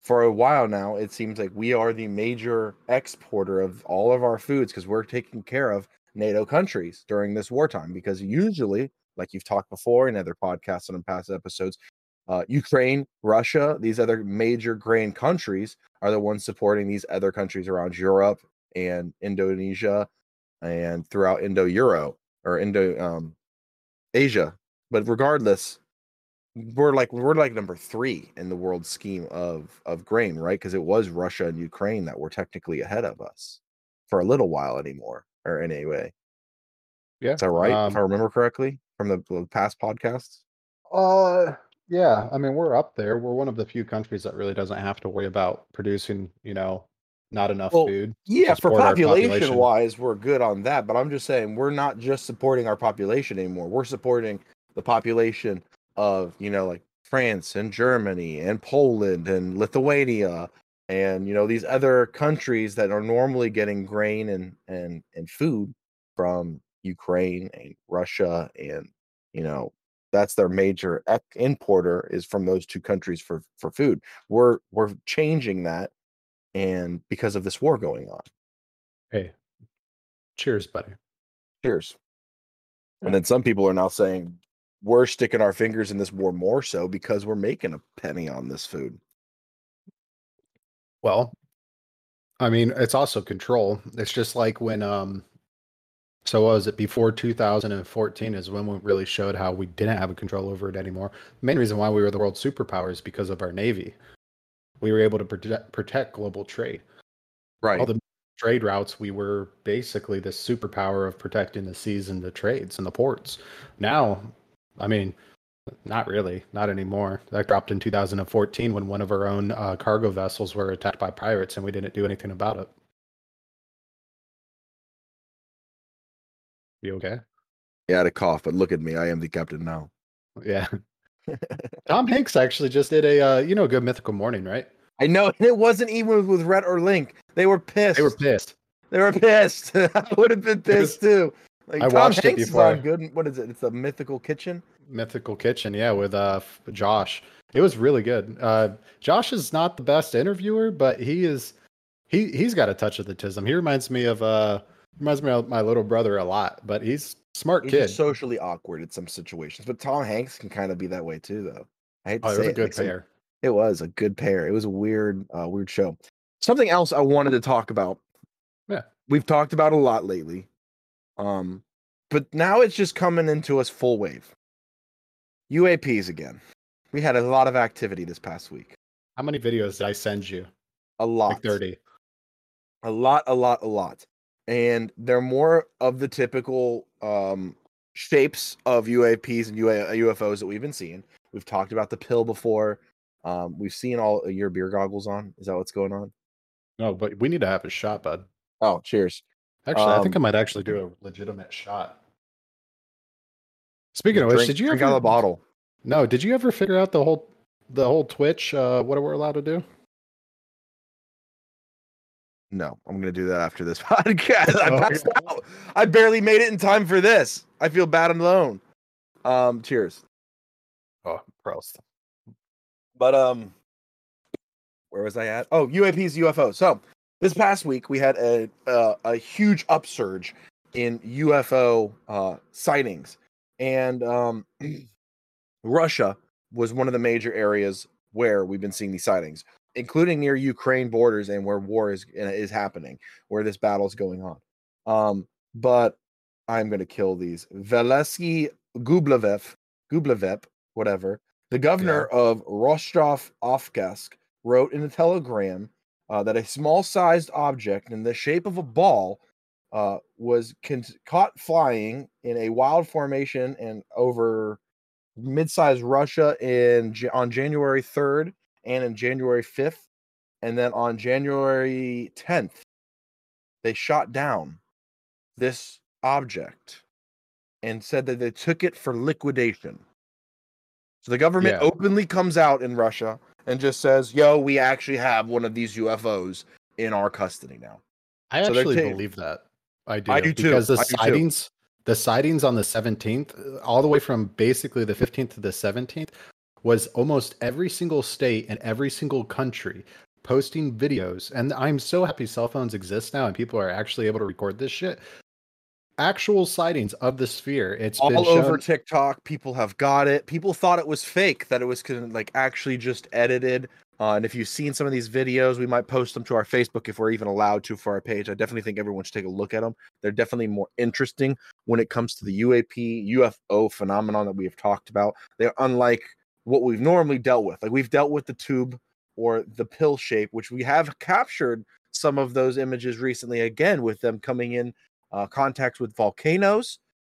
for a while now, it seems like we are the major exporter of all of our foods because we're taking care of NATO countries during this wartime. Because usually, like you've talked before in other podcasts and in past episodes, uh, Ukraine, Russia, these other major grain countries are the ones supporting these other countries around Europe and Indonesia and throughout Indo Euro or Indo um, Asia. But regardless, we're like we're like number three in the world scheme of of grain, right? Because it was Russia and Ukraine that were technically ahead of us for a little while anymore, or anyway. Yeah. Is that right? Um, if I remember correctly from the, past podcasts. Uh, yeah. I mean, we're up there. We're one of the few countries that really doesn't have to worry about producing, you know, not enough Well, food. Yeah, for population, population. wise, we're good on that. But I'm just saying we're not just supporting our population anymore. We're supporting the population of, you know, like France and Germany and Poland and Lithuania and you know these other countries that are normally getting grain and and and food from Ukraine and Russia and you know that's their major importer is from those two countries for for food. We're we're changing that and because of this war going on. Hey, cheers, buddy. Cheers. And then some people are now saying we're sticking our fingers in this war more so because we're making a penny on this food. Well, I mean, it's also control. It's just like when um so what was it before 2014 is when we really showed how we didn't have a control over it anymore. The main reason why we were the world superpower is because of our navy. We were able to protect, protect global trade. Right. All the trade routes, we were basically the superpower of protecting the seas and the trades and the ports. Now, I mean, not really, not anymore. That dropped in 2014 when one of our own uh, cargo vessels were attacked by pirates and we didn't do anything about it. You okay? yeah, I had a cough, but look at me. I am the captain now. Yeah. Tom Hanks actually just did a uh, you know Good Mythical Morning, right? I know, and it wasn't even with Rhett or Link. They were pissed. They were pissed. They were pissed. I would have been It pissed too. Like I Tom watched it Hanks is before. on good. What is it? It's a mythical kitchen. Mythical Kitchen, yeah, with uh Josh. It was really good. Uh Josh is not the best interviewer, but he is he he's got a touch of the tism. He reminds me of uh reminds me of my little brother a lot, but he's a smart He's kid. socially awkward in some situations, but Tom Hanks can kind of be that way too, though. I hate to oh, it say was a good like some- pair. It was a good pair. It was a weird, uh, weird show. Something else I wanted to talk about. Yeah. we've talked about a lot lately. Um, but now it's just coming into us full wave. UAPs again. We had a lot of activity this past week. How many videos did I send you? A lot. Like 30. a lot a lot a lot and they're more of the typical um shapes of uaps and UA, ufos that we've been seeing we've talked about the pill before um we've seen all your beer goggles on is that what's going on No, but we need to have a shot, bud. oh cheers Actually, I think I Um, might actually do a legitimate shot. Speaking of which, did you drink ever out of the bottle No, did you ever figure out the whole the whole Twitch uh what are we're allowed to do? No i'm gonna do that after this podcast. I Oh, passed out. I barely made it in time for this. I feel bad and alone. Um cheers. Oh, Prost. But um, where was I at? Oh, UAPs, UFOs. So this past week we had a uh, a huge upsurge in UFO uh, sightings, and um, Russia was one of the major areas where we've been seeing these sightings, including near Ukraine borders and where war is is happening, where this battle is going on. Um, but I'm going to kill these. Valesky Gublevev, Gublev, whatever. The governor of Rostov Okhotsk wrote in a telegram uh, that a small-sized object in the shape of a ball uh, was con- caught flying in a wild formation and over mid-sized Russia in on January 3rd and in January 5th, and then on January 10th, they shot down this object and said that they took it for liquidation. So the government Yeah. openly comes out in Russia and just says, "Yo, we actually have one of these UFOs in our custody now." I So actually taking- believe that. I do. I do too. Because the do too. sightings, the sightings on the 17th, uh, all the way from basically the 15th to the 17th, was almost every single state and every single country posting videos. And I'm so happy cell phones exist now and people are actually able to record this shit. Actual sightings of the sphere. It's been All over TikTok, people have got it. People thought it was fake, that it was like actually just edited. Uh, and if you've seen some of these videos, we might post them to our Facebook if we're even allowed to for our page. I definitely think everyone should take a look at them. They're definitely more interesting when it comes to the UAP UFO phenomenon that we have talked about. They're unlike what we've normally dealt with. Like we've dealt with the tube or the pill shape, which we have captured some of those images recently again with them coming in uh, contact with volcanoes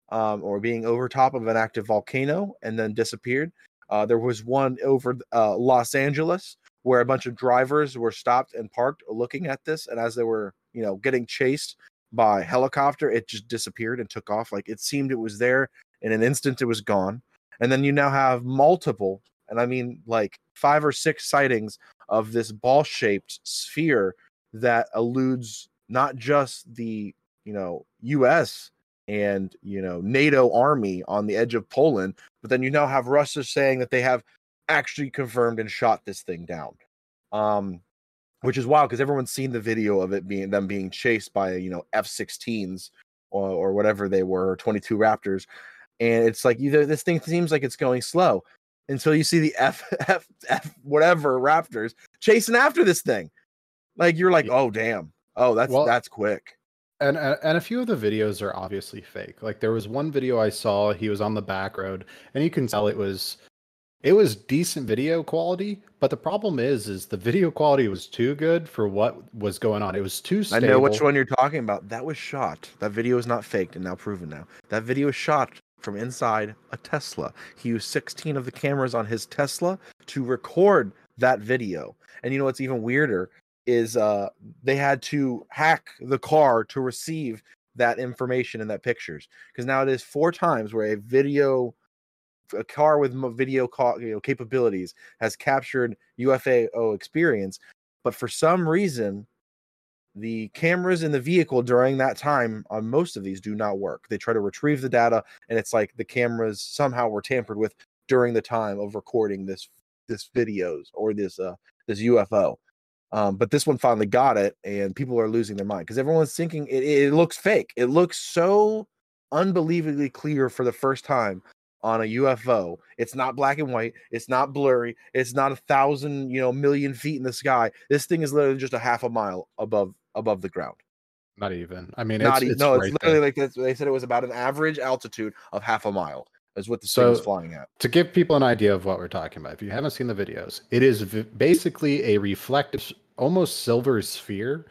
um, or being over top of an active volcano and then disappeared. Uh, there was one over uh, Los Angeles where a bunch of drivers were stopped and parked looking at this, and as they were, you know, getting chased by helicopter, it just disappeared and took off. Like it seemed it was there in an instant, it was gone. And then you now have multiple, and I mean like five or six sightings of this ball-shaped sphere that eludes not just the you know U.S. and you know NATO army on the edge of Poland, but then you now have Russia saying that they have actually confirmed and shot this thing down. Um, which is wild because everyone's seen the video of it being them being chased by you know F-16s or, or whatever they were, 22 Raptors, and it's like either this thing seems like it's going slow until you see the F F F whatever Raptors chasing after this thing. Like you're like, oh damn, oh that's Well, that's quick. And, and and a few of the videos are obviously fake. Like there was one video I saw, he was on the back road, and you can tell it was it was decent video quality, but the problem is is the video quality was too good for what was going on. It was too I know which one you're talking about. That was shot. That video is not faked and now proven now. That video is shot from inside a Tesla. He used 16 of the cameras on his Tesla to record that video. And you know what's even weirder is uh they had to hack the car to receive that information and that pictures because now it is four times where a video a car with video ca- you know, capabilities has captured UFO experience but for some reason the cameras in the vehicle during that time on most of these do not work. They try to retrieve the data, and it's like the cameras somehow were tampered with during the time of recording this this videos or this uh this UFO. Um, but this one finally got it, and people are losing their mind because everyone's thinking it, it looks fake. It looks so unbelievably clear for the first time on a UFO. It's not black and white. It's not blurry. It's not a thousand, you know, million feet in the sky. This thing is literally just a half a mile above above the ground. Not even. I mean, Not it's, it's no, right it's there. literally like this. They said it was about an average altitude of half a mile. Is what the was flying at. to give people an idea of what we're talking about, if you haven't seen the videos, it is v- basically a reflective, almost silver sphere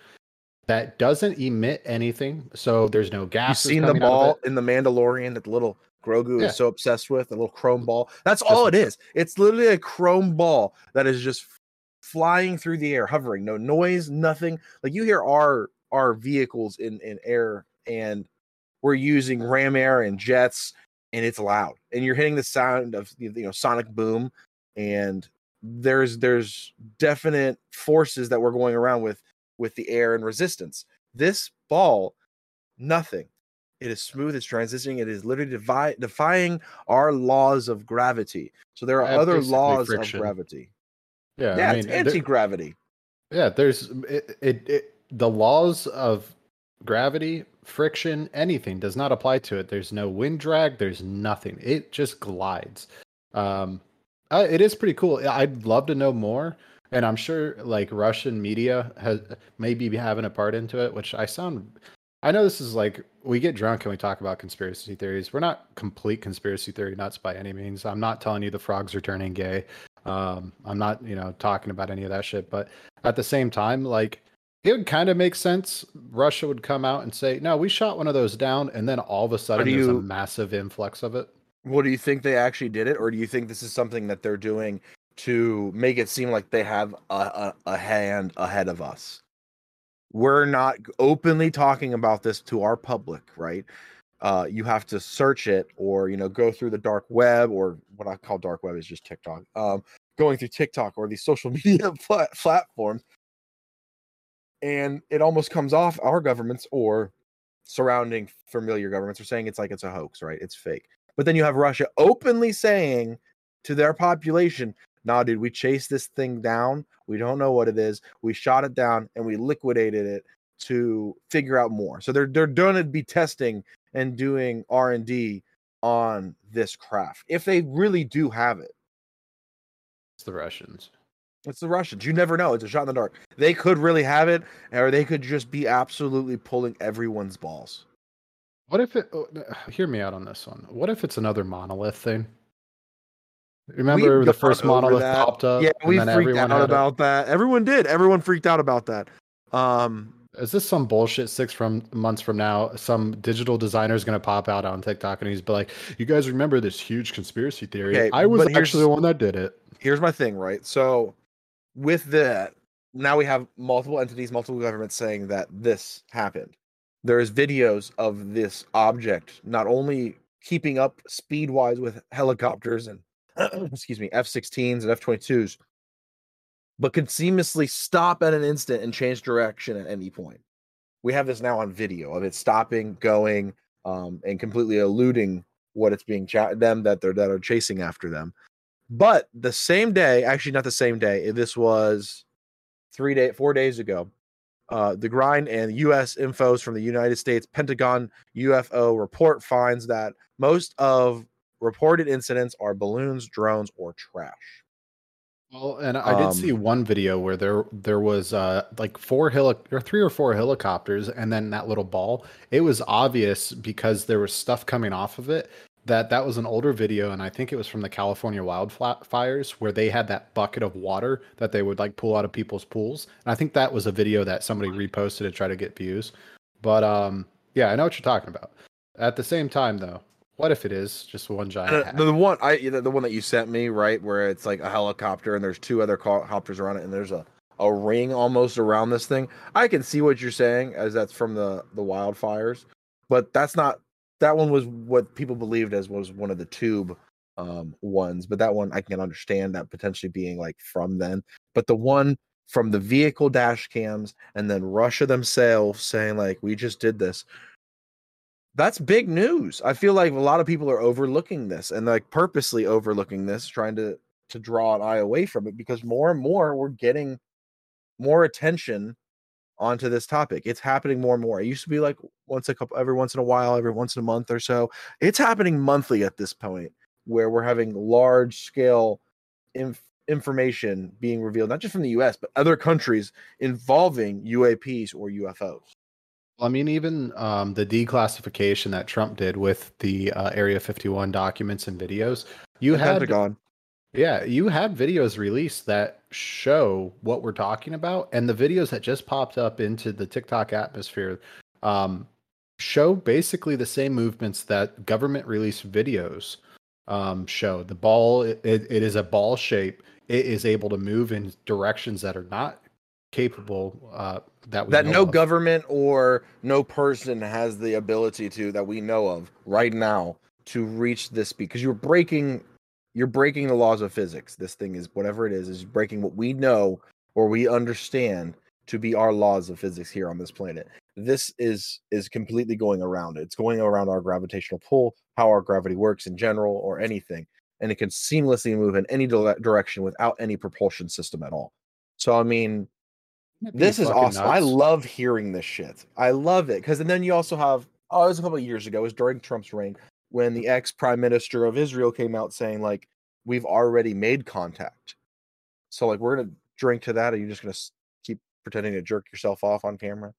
that doesn't emit anything. So there's no You've gas. seen the ball in the Mandalorian that the little Grogu Yeah. is so obsessed with, the little chrome ball. That's all it is. It's literally a chrome ball that is just flying through the air, hovering, no noise, nothing. Like you hear our our vehicles in in air, and we're using ram air and jets, and it's loud, and you're hitting the sound of you know sonic boom, and there's there's definite forces that we're going around with with the air and resistance. This ball, nothing. It is smooth. It's transitioning. It is literally devi- defying our laws of gravity. So there are other laws friction. of gravity. Yeah, yeah, I it's mean, anti gravity. Yeah, there's it, it, it. The laws of gravity, friction, anything does not apply to it. There's no wind drag. There's nothing. It just glides. Um, uh, it is pretty cool. I'd love to know more, and I'm sure like Russian media has maybe be having a part into it. Which I sound. I know this is like we get drunk and we talk about conspiracy theories. We're not complete conspiracy theory nuts by any means. I'm not telling you the frogs are turning gay. Um, I'm not, you know, talking about any of that shit. But at the same time, like it would kind of make sense. Russia would come out and say, "No, we shot one of those down," and then all of a sudden there's a massive influx of it. What do you think they actually did it, or do you think this is something that they're doing to make it seem like they have a, a, a hand ahead of us? We're not openly talking about this to our public, right? Uh, you have to search it, or you know, go through the dark web, or what I call dark web is just TikTok. Um, going through TikTok or these social media plat- platforms, and it almost comes off our governments or surrounding familiar governments are saying it's like it's a hoax, right? It's fake. But then you have Russia openly saying to their population, nah, dude, we chased this thing down. We don't know what it is. We shot it down and we liquidated it to figure out more. So they're they're to be testing and doing R and D on this craft if they really do have it. It's the Russians. It's the Russians. You never know. It's a shot in the dark. They could really have it, or they could just be absolutely pulling everyone's balls. What if it? oh, Hear me out on this one. What if it's another monolith thing? Remember the first monolith that. popped up? Yeah, we freaked out had it? about that. Everyone did. Everyone freaked out about that. Um, Is this some bullshit six from months from now? Some digital designer is going to pop out on TikTok and he's be like, "You guys remember this huge conspiracy theory? Okay, I was actually the one that did it." here's my thing, right? So with that, now we have multiple entities, multiple governments saying that this happened. There's videos of this object not only keeping up speed wise with helicopters and excuse me, F-16s and F-22s, but can seamlessly stop at an instant and change direction at any point. We have this now on video of it stopping, going, um, and completely eluding what it's being cha- them that they're that are chasing after them. But the same day, actually not the same day, this was three day, four days ago. Uh, the grind and U.S. infos from the United States Pentagon UFO report finds that most of reported incidents are balloons, drones, or trash. Well, and I did see Um, one video where there there was uh like four heli- or three or four helicopters, and then that little ball. It was obvious because there was stuff coming off of it that that was an older video, and I think it was from the California wildfires where they had that bucket of water that they would like pull out of people's pools. And I think that was a video that somebody reposted to try to get views. But um, yeah, I know what you're talking about. At the same time, though, what if it is just one giant? Uh, the, the one I the, the one that you sent me, right, where it's like a helicopter and there's two other helicopters around it, and there's a a ring almost around this thing. I can see what you're saying as that's from the the wildfires, but that's not that one was what people believed as was one of the tube um ones, but that one I can understand that potentially being like from then. But the one from the vehicle dash cams and then Russia themselves saying like we just did this that's big news. I feel like a lot of people are overlooking this and like purposely overlooking this, trying to to draw an eye away from it because more and more we're getting more attention onto this topic. It's happening more and more. It used to be like once a couple every once in a while, every once in a month or so. It's happening monthly at this point where we're having large scale inf- information being revealed not just from the US but other countries involving UAPs or UFOs. I mean, even um, the declassification that Trump did with the uh, Area 51 documents and videos, you The had, Pentagon. yeah, you had videos released that show what we're talking about, and the videos that just popped up into the TikTok atmosphere um, show basically the same movements that government released videos um, show. The ball, it, it it is a ball shape. It is able to move in directions that are not capable uh, that that no of. government or no person has the ability to that we know of right now to reach this speed because you're breaking you're breaking the laws of physics. This thing is whatever it is is breaking what we know or we understand to be our laws of physics here on this planet. This is is completely going around. It it's going around our gravitational pull how our gravity works in general or anything. And it can seamlessly move in any dire- direction without any propulsion system at all. So i mean this is fucking awesome. I love hearing this shit. I love it because and then you also have oh, it was a couple of years ago. It was during Trump's reign when the ex prime minister of Israel came out saying like we've already made contact. So like we're gonna drink to that. Are you just gonna keep pretending to jerk yourself off on camera?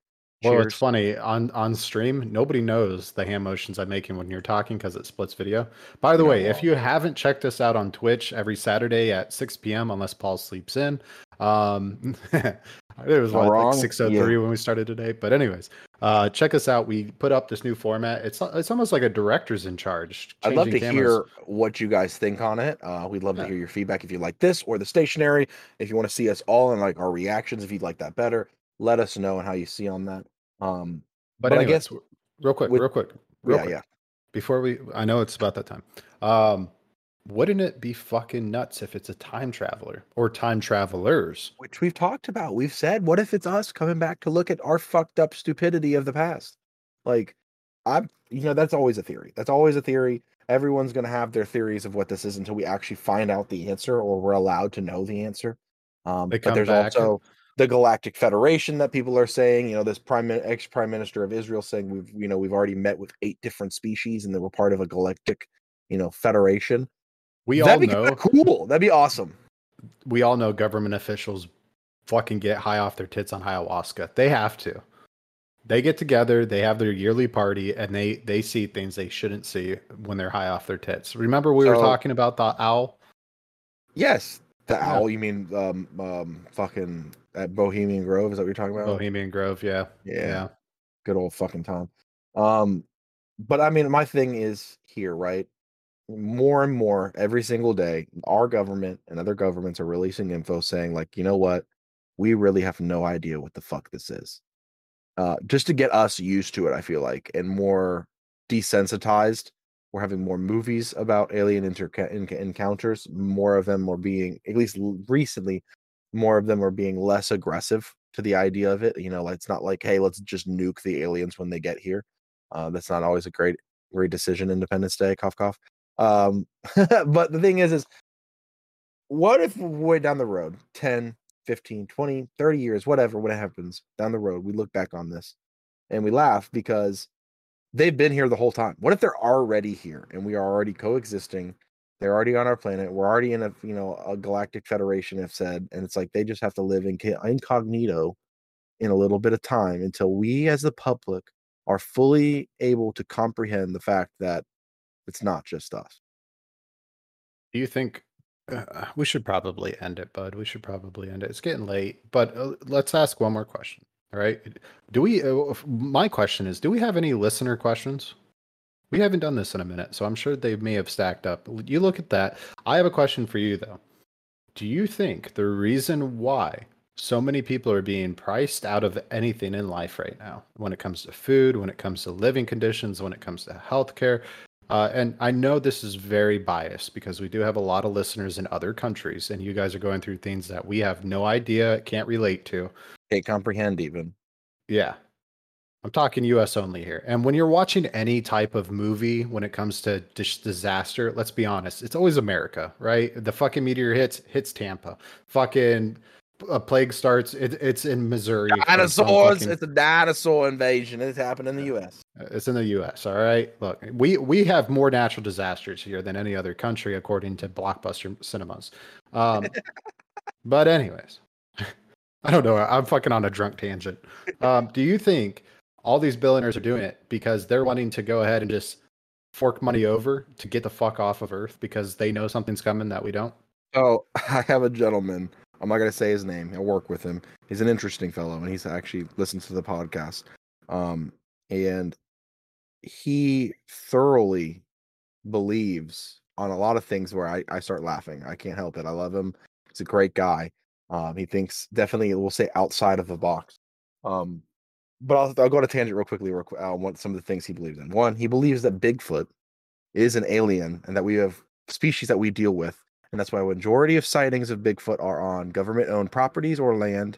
Well, Cheers. it's funny on on stream. Nobody knows the hand motions I'm making when you're talking because it splits video. By the No, way, if you haven't checked us out on Twitch every Saturday at 6 p.m. unless Paul sleeps in, um, it was what, like 6:03 when we started today. But anyways, uh, check us out. We put up this new format. It's it's almost like a director's in charge. I'd love to changing hear what you guys think on it. Uh, we'd love Yeah. to hear your feedback if you like this or the stationary. If you want to see us all and like our reactions, if you'd like that better, let us know and how you see on that. Um, But, but I guess real quick, with- real quick, real yeah, quick. yeah. before we i know it's about that time um wouldn't it be fucking nuts if it's a time traveler or time travelers which we've talked about. We've said, what if it's us coming back to look at our fucked up stupidity of the past? Like, I'm, you know, that's always a theory. That's always a theory. Everyone's going to have their theories of what this is until we actually find out the answer or we're allowed to know the answer. Um, but there's and- also the Galactic Federation that people are saying, you know, this prime ex prime minister of Israel saying we've, you know, we've already met with eight different species and that we're part of a galactic, you know, federation. We all That'd be know cool. That'd be awesome. we all know government officials fucking get high off their tits on ayahuasca they have to they get together they have their yearly party and they they see things they shouldn't see when they're high off their tits remember we were talking about the owl Yes, the Yeah. owl. You mean um um fucking at Bohemian Grove? Is that what you're talking about? Bohemian Grove, yeah. yeah. good old fucking Tom. Um, but I mean, my thing is here, right? More and more every single day, our government and other governments are releasing info saying, like, you know what, we really have no idea what the fuck this is. Uh, just to get us used to it, I feel like, and more desensitized. We're having more movies about alien inter- en- encounters. More of them are being, at least recently, more of them are being less aggressive to the idea of it. You know, it's not like, hey, let's just nuke the aliens when they get here. Uh, that's not always a great, great decision. Independence Day, cough, cough. Um, but the thing is, is what if way down the road, 10, 15, 20, 30 years, whatever, when it happens down the road, we look back on this and we laugh because they've been here the whole time. What if they're already here and we are already coexisting? They're already on our planet. We're already in a you know a galactic federation, if said, and it's like they just have to live in incognito in a little bit of time until we, as the public, are fully able to comprehend the fact that it's not just us. Do you think uh, we should probably end it, bud? We should probably end it. It's getting late, but uh, let's ask one more question. All right. Do we, uh, my question is, do we have any listener questions? We haven't done this in a minute, so I'm sure they may have stacked up. You look at that. I have a question for you, though. Do you think the reason why so many people are being priced out of anything in life right now, when it comes to food, when it comes to living conditions, when it comes to healthcare, uh, and I know this is very biased because we do have a lot of listeners in other countries, and you guys are going through things that we have no idea, can't relate to. Can't comprehend even. Yeah. I'm talking US only here. And when you're watching any type of movie when it comes to dis- disaster, let's be honest, it's always America, right? The fucking meteor hits hits Tampa. Fucking a plague starts, it, it's in Missouri. Dinosaurs. fucking- It's a dinosaur invasion. It's happened in the U.S. It's in the U.S. All right. Look, we we have more natural disasters here than any other country, according to Blockbuster Cinemas. Um, but anyways, I don't know. I'm fucking on a drunk tangent. Um, do you think all these billionaires are doing it because they're wanting to go ahead and just fork money over to get the fuck off of Earth because they know something's coming that we don't? Oh, I have a gentleman. I'm not gonna say his name. I work with him. He's an interesting fellow, and he's actually listened to the podcast. Um, and he thoroughly believes on a lot of things where I, I start laughing. I can't help it. I love him. He's a great guy. Um, he thinks definitely we'll say outside of the box. Um, but I'll, I'll go on a tangent real quickly. Real quick, on what some of the things he believes in. One, he believes that Bigfoot is an alien and that we have species that we deal with and that's why a majority of sightings of Bigfoot are on government-owned properties or land,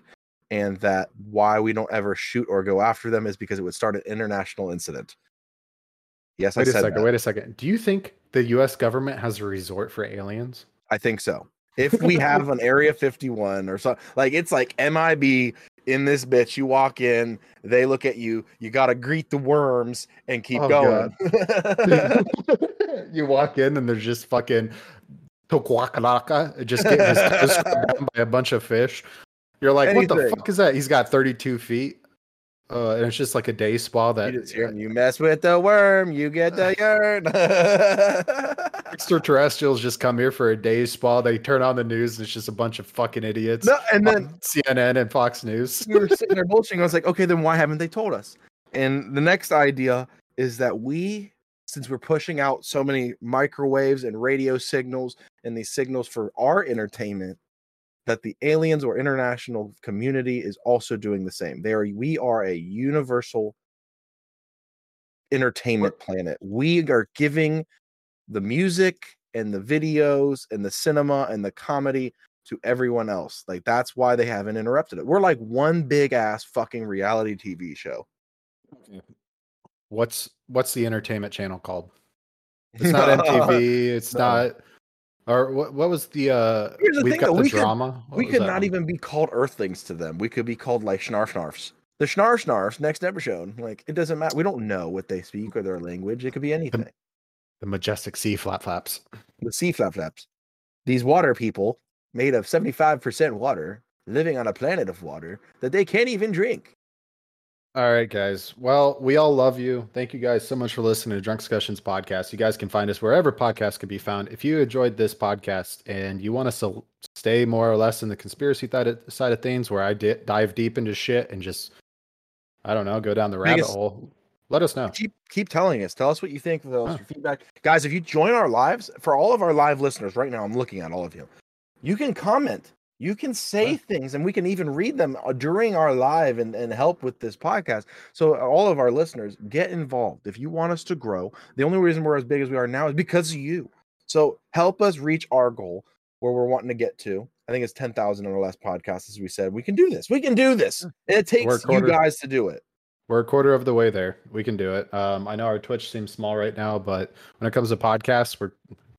and that why we don't ever shoot or go after them is because it would start an international incident. Yes, Wait I a said second. that. Wait a second. Do you think the U.S. government has a resort for aliens? I think so. If we have an Area 51 or something, like it's like MIB in this bitch. You walk in, they look at you. You got to greet the worms and keep Oh, going. you walk in and there's just fucking Tokwaka just getting his toes down by a bunch of fish. You're like, what the fuck is that? He's got 32 feet. Uh, and it's just like a day spa that you, you mess with the worm, you get the urn. extraterrestrials just come here for a day spa. They turn on the news and it's just a bunch of fucking idiots. no, and then CNN and Fox News. we were sitting there bullshitting. I was like, okay, then why haven't they told us? And the next idea is that we, since we're pushing out so many microwaves and radio signals and these signals for our entertainment, that the aliens or international community is also doing the same. They are we are a universal entertainment planet. We are giving the music and the videos and the cinema and the comedy to everyone else. Like that's why they haven't interrupted it. We're like one big ass fucking reality TV show. What's what's the entertainment channel called? It's not MTV. It's No. not. Or what? What was the? uh Here's the We've thing, got though, the we could- drama. What we could not one? even be called Earthlings to them. We could be called like Schnarf Snarfs. The Schnarf Snarfs next episode. Like it doesn't matter. We don't know what they speak or their language. It could be anything. the majestic sea flap flaps. The sea flap flaps. These water people made of 75% water living on a planet of water that they can't even drink. All right, guys. Well, we all love you. Thank you guys so much for listening to Drunkscussions podcast. You guys can find us wherever podcasts can be found. If you enjoyed this podcast and you want us to stay more or less in the conspiracy side of, side of things, where I di- dive deep into shit and just, I don't know, go down the rabbit us- hole, let us know. keep keep telling us. Tell us what you think. Tell us Huh. your feedback, guys. If you join our lives, for all of our live listeners right now, I'm looking at all of you. You can comment. You can say things, and we can even read them uh, during our live and, and help with this podcast. So, uh, all of our listeners, get involved. If you want us to grow, the only reason we're as big as we are now is because of you. So, help us reach our goal where we're wanting to get to. I think it's 10,000 on our last podcast, as we said. We can do this. We can do this. It takes We're you guys to do it. We're a quarter of the way there. We can do it. Um, I know our Twitch seems small right now, but when it comes to podcasts, we're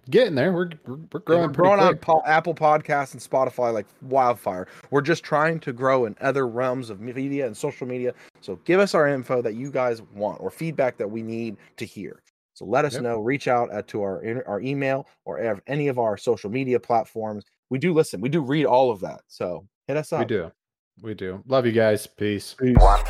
getting there. We're we're, we're growing We're pretty growing on quick. po- Apple Podcasts and Spotify like wildfire. We're just trying to grow in other realms of media and social media. So give us our info that you guys want or feedback that we need to hear. So let us Yep. know. Reach out at, to our our email or any of our social media platforms. We do listen. We do read all of that. So hit us up. We do. We do. Love you guys. Peace. One